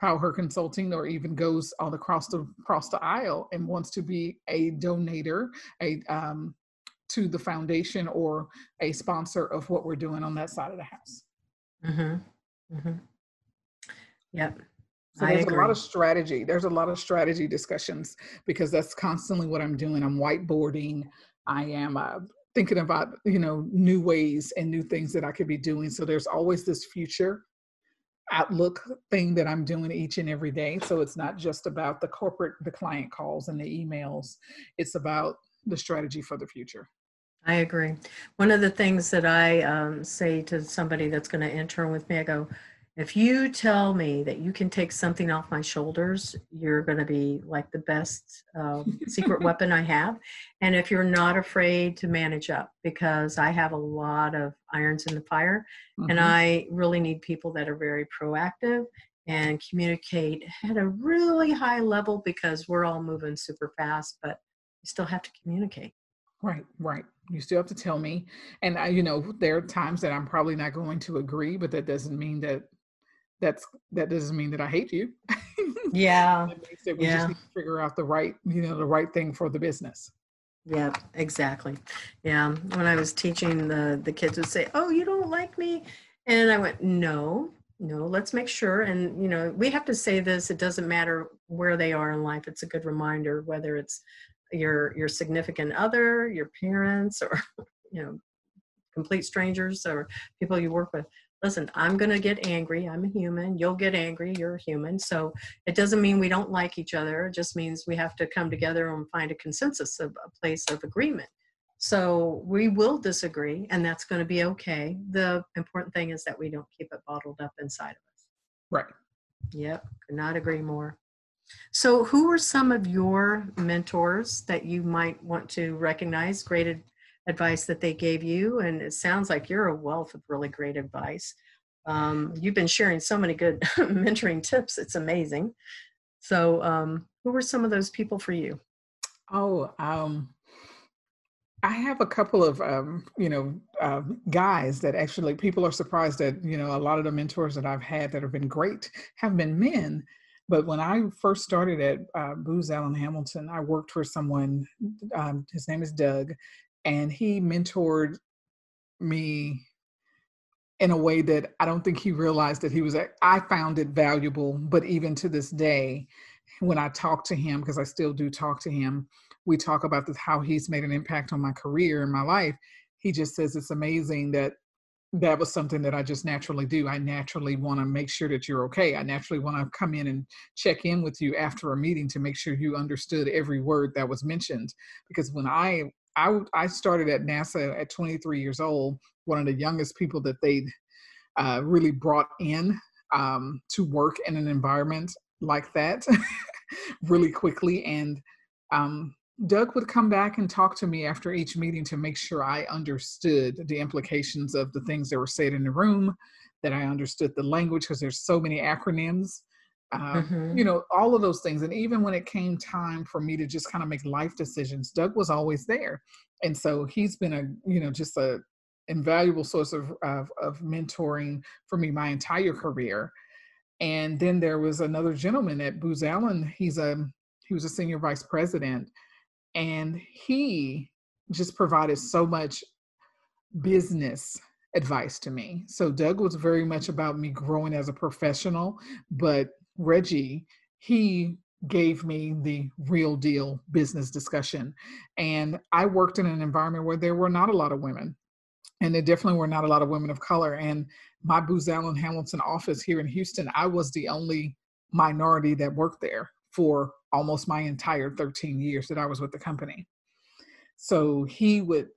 Pow Her Consulting or even goes all across the across the aisle and wants to be a donator, a um, to the foundation or a sponsor of what we're doing on that side of the house. Mm-hmm. Mm-hmm. Yep. So there's a lot of strategy. There's a lot of strategy discussions because that's constantly what I'm doing. I'm whiteboarding. I am uh, thinking about you know new ways and new things that I could be doing. So there's always this future outlook thing that I'm doing each and every day. So it's not just about the corporate, the client calls and the emails. It's about the strategy for the future. I agree. One of the things that I um, say to somebody that's going to intern with me, I go, if you tell me that you can take something off my shoulders, you're going to be like the best um, secret weapon I have. And if you're not afraid to manage up, because I have a lot of irons in the fire, and Mhm. I really need people that are very proactive and communicate at a really high level because we're all moving super fast, but you still have to communicate. Right, right. You still have to tell me. And I, you know, there are times that I'm probably not going to agree, but that doesn't mean that that's that doesn't mean that I hate you. Yeah. We Yeah. just need to figure out the right, you know, the right thing for the business. Yeah, exactly. Yeah. When I was teaching, the the kids would say, "Oh, you don't like me," and I went, "No, no. Let's make sure." And you know, we have to say this. It doesn't matter where they are in life. It's a good reminder, whether it's your your significant other, your parents, or you know, complete strangers or people you work with. Listen, I'm going to get angry. I'm a human. You'll get angry. You're a human. So it doesn't mean we don't like each other. It just means we have to come together and find a consensus of a place of agreement. So we will disagree, and that's going to be okay. The important thing is that we don't keep it bottled up inside of us. Right. Yep, could not agree more. So, who were some of your mentors that you might want to recognize? Great ad- advice that they gave you, and it sounds like you're a wealth of really great advice. Um, you've been sharing so many good mentoring tips; it's amazing. So, um, who were some of those people for you? Oh, um, I have a couple of um, you know um, guys that actually people are surprised that you know a lot of the mentors that I've had that have been great have been men. But when I first started at uh, Booz Allen Hamilton, I worked for someone. Um, his name is Doug, and he mentored me in a way that I don't think he realized that he was. I found it valuable, but even to this day, when I talk to him, because I still do talk to him, we talk about this how he's made an impact on my career and my life. He just says it's amazing that that was something that I just naturally do. I naturally want to make sure that you're okay. I naturally want to come in and check in with you after a meeting to make sure you understood every word that was mentioned. Because when I I, I started at NASA at 23 years old, one of the youngest people that they uh, really brought in um, to work in an environment like that really quickly. And um, Doug would come back and talk to me after each meeting to make sure I understood the implications of the things that were said in the room, that I understood the language because there's so many acronyms. Uh, mm-hmm. You know, all of those things. And even when it came time for me to just kind of make life decisions, Doug was always there. And so he's been a, you know, just a invaluable source of, of, of mentoring for me my entire career. And then there was another gentleman at Booz Allen. He's a he was a senior vice president and he just provided so much business advice to me. So Doug was very much about me growing as a professional, but Reggie, he gave me the real deal business discussion. And I worked in an environment where there were not a lot of women. And there definitely were not a lot of women of color. And my Booz Allen Hamilton office here in Houston, I was the only minority that worked there for almost my entire 13 years that I was with the company. So he would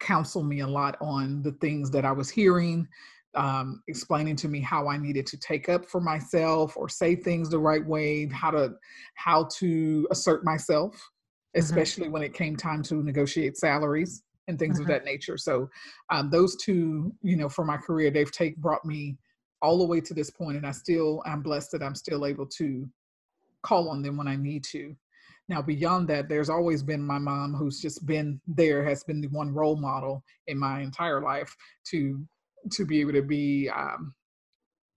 counsel me a lot on the things that I was hearing, um, explaining to me how I needed to take up for myself or say things the right way, how to how to assert myself, mm-hmm. especially mm-hmm. when it came time to negotiate salaries and things mm-hmm. of that nature. So um, those two, you know, for my career, they've take brought me all the way to this point, and I still I'm blessed that I'm still able to call on them when I need to. Now, beyond that, there's always been my mom who's just been there, has been the one role model in my entire life to to be able to be um,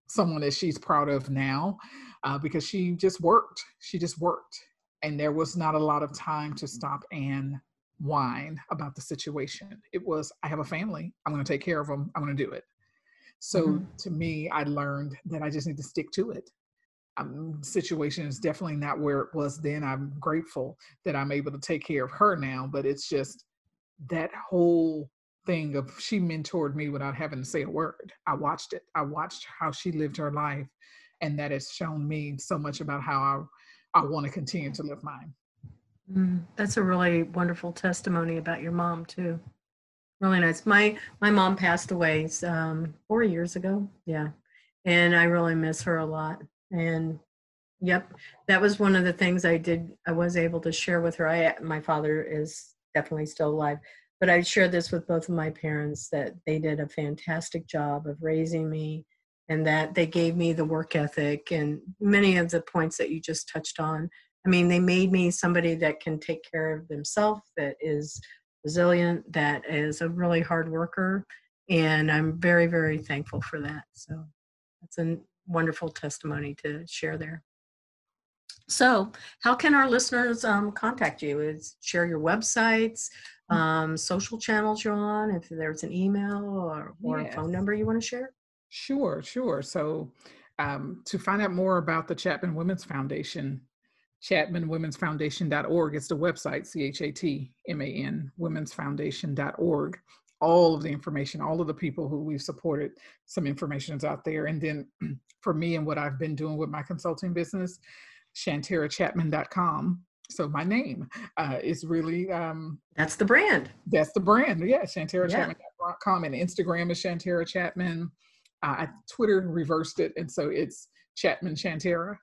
someone that she's proud of now, uh, because she just worked. She just worked, and there was not a lot of time to stop and whine about the situation. It was, I have a family. I'm going to take care of them. I'm going to do it. So mm-hmm. to me, I learned that I just need to stick to it um, situation is definitely not where it was then. I'm grateful that I'm able to take care of her now, but it's just that whole thing of she mentored me without having to say a word. I watched it. I watched how she lived her life, and that has shown me so much about how I I want to continue to live mine. Mm, that's a really wonderful testimony about your mom too. Really nice. My my mom passed away um, four years ago. Yeah, and I really miss her a lot. And yep, that was one of the things I did. I was able to share with her. I my father is definitely still alive, but I shared this with both of my parents that they did a fantastic job of raising me and that they gave me the work ethic and many of the points that you just touched on. I mean, they made me somebody that can take care of themselves, that is resilient, that is a really hard worker. And I'm very, very thankful for that. So that's a wonderful testimony to share there. So, how can our listeners um, contact you? Is share your websites, mm. um, social channels you're on, if there's an email or, or yes. a phone number you want to share? Sure, sure. So, um, to find out more about the Chatman Women's Foundation, chatmanwomen'sfoundation.org is the website, C H A T M A N, womensfoundation.org all of the information, all of the people who we've supported, some information is out there. And then for me and what I've been doing with my consulting business, shanterachatman.com. So my name uh, is really um, that's the brand. That's the brand. Yeah, shanterachatman.com and Instagram is Shantera Chatman. Uh, Twitter reversed it, and so it's Chatman Shantera.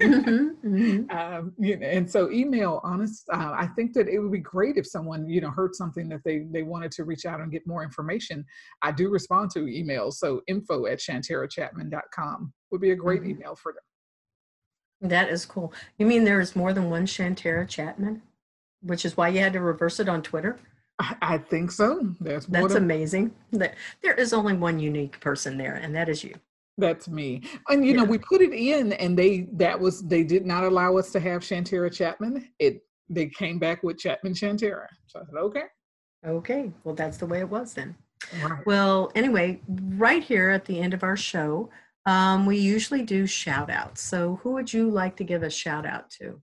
mm-hmm, mm-hmm. Um, you know, and so email, honest, uh, I think that it would be great if someone, you know, heard something that they, they wanted to reach out and get more information. I do respond to emails. So info at shanterachatman.com would be a great mm-hmm. email for them. That is cool. You mean there's more than one Shantera Chatman, which is why you had to reverse it on Twitter? I, I think so. That's That's amazing. There is only one unique person there, and that is you. That's me. And you yeah. know, we put it in and they that was they did not allow us to have Shantera Chatman. It they came back with Chatman Shantera. So I said, okay. Okay. Well that's the way it was then. Right. Well, anyway, right here at the end of our show, um, we usually do shout outs. So who would you like to give a shout out to?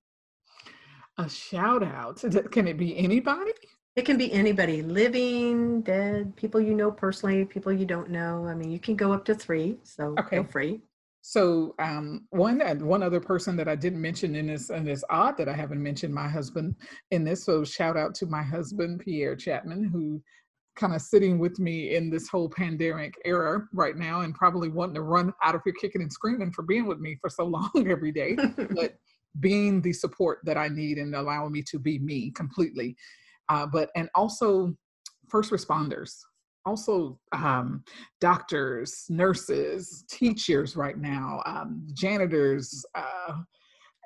A shout out. Can it be anybody? It can be anybody living, dead, people you know personally, people you don't know. I mean, you can go up to three, so Okay. feel free. So um, one and one other person that I didn't mention in this, and it's odd that I haven't mentioned my husband in this. So shout out to my husband Pierre Chatman, who kind of sitting with me in this whole pandemic era right now, and probably wanting to run out of here kicking and screaming for being with me for so long every day, but being the support that I need and allowing me to be me completely. Uh, but and also first responders also um, doctors, nurses, teachers right now, um, janitors, uh,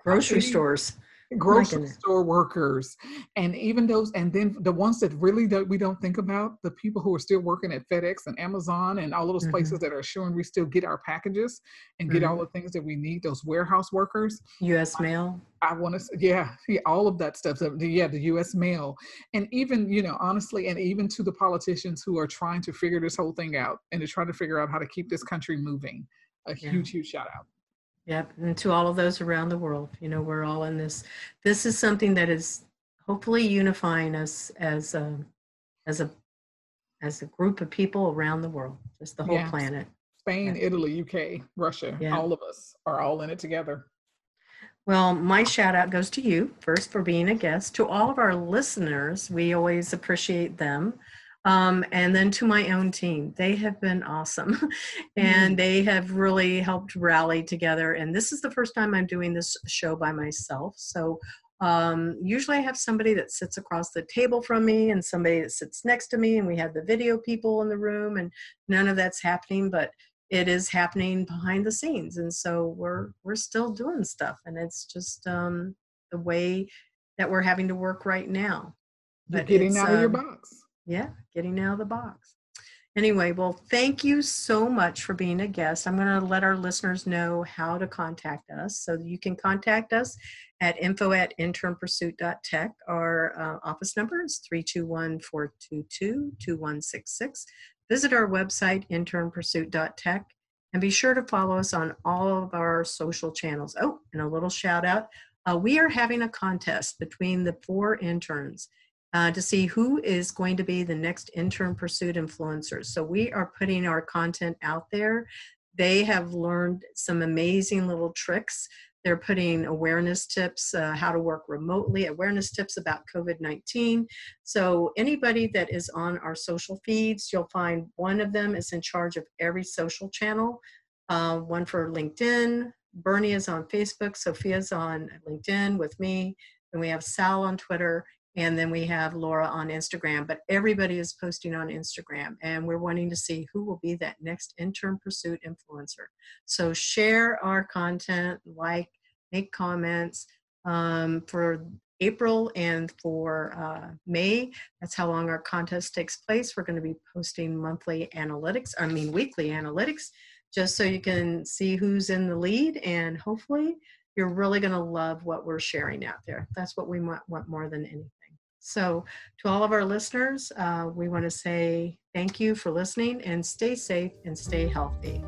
Grocery stores. Grocery store workers, and even those, and then the ones that really don't, we don't think about, the people who are still working at FedEx and Amazon and all those Mhm. places that are assuring we still get our packages and get Mhm. all the things that we need, those warehouse workers. U.S. mail. I want to, yeah, yeah, all of that stuff. So, yeah, the U.S. mail, and even you know, honestly, and even to the politicians who are trying to figure this whole thing out and to try to figure out how to keep this country moving. A Yeah. huge, huge shout out. Yep, and to all of those around the world, you know, we're all in this. This is something that is hopefully unifying us as a, as a, as a group of people around the world, just the whole Yeah. planet. Spain, Yeah. Italy, UK, Russia, Yeah. all of us are all in it together. Well, my shout out goes to you first for being a guest. To all of our listeners, we always appreciate them. Um, and then to my own team, they have been awesome and they have really helped rally together. And this is the first time I'm doing this show by myself. So um, usually I have somebody that sits across the table from me and somebody that sits next to me, and we have the video people in the room, and none of that's happening. But it is happening behind the scenes and so we're we're still doing stuff and it's just um the way that we're having to work right now You're But getting out of your um, box. Yeah getting out of the box. Anyway well thank you so much for being a guest. I'm going to let our listeners know how to contact us. So you can contact us at info at internpursuit.tech our uh, office number is 321-422-2166 visit our website internpursuit.tech and be sure to follow us on all of our social channels. Oh and a little shout out uh, we are having a contest between the four interns uh, to see who is going to be the next intern pursuit influencers. So we are putting our content out there. They have learned some amazing little tricks. They're putting awareness tips, uh, how to work remotely, awareness tips about COVID 19. So, anybody that is on our social feeds, you'll find one of them is in charge of every social channel, uh, one for LinkedIn. Bernie is on Facebook, Sophia's on LinkedIn with me, and we have Sal on Twitter, and then we have Laura on Instagram. But everybody is posting on Instagram, and we're wanting to see who will be that next intern pursuit influencer. So share our content, like, make comments um, for April and for uh, May. That's how long our contest takes place. We're going to be posting monthly analytics, I mean, weekly analytics, just so you can see who's in the lead and hopefully you're really going to love what we're sharing out there. That's what we want, want more than anything. So, to all of our listeners, uh, we want to say thank you for listening and stay safe and stay healthy.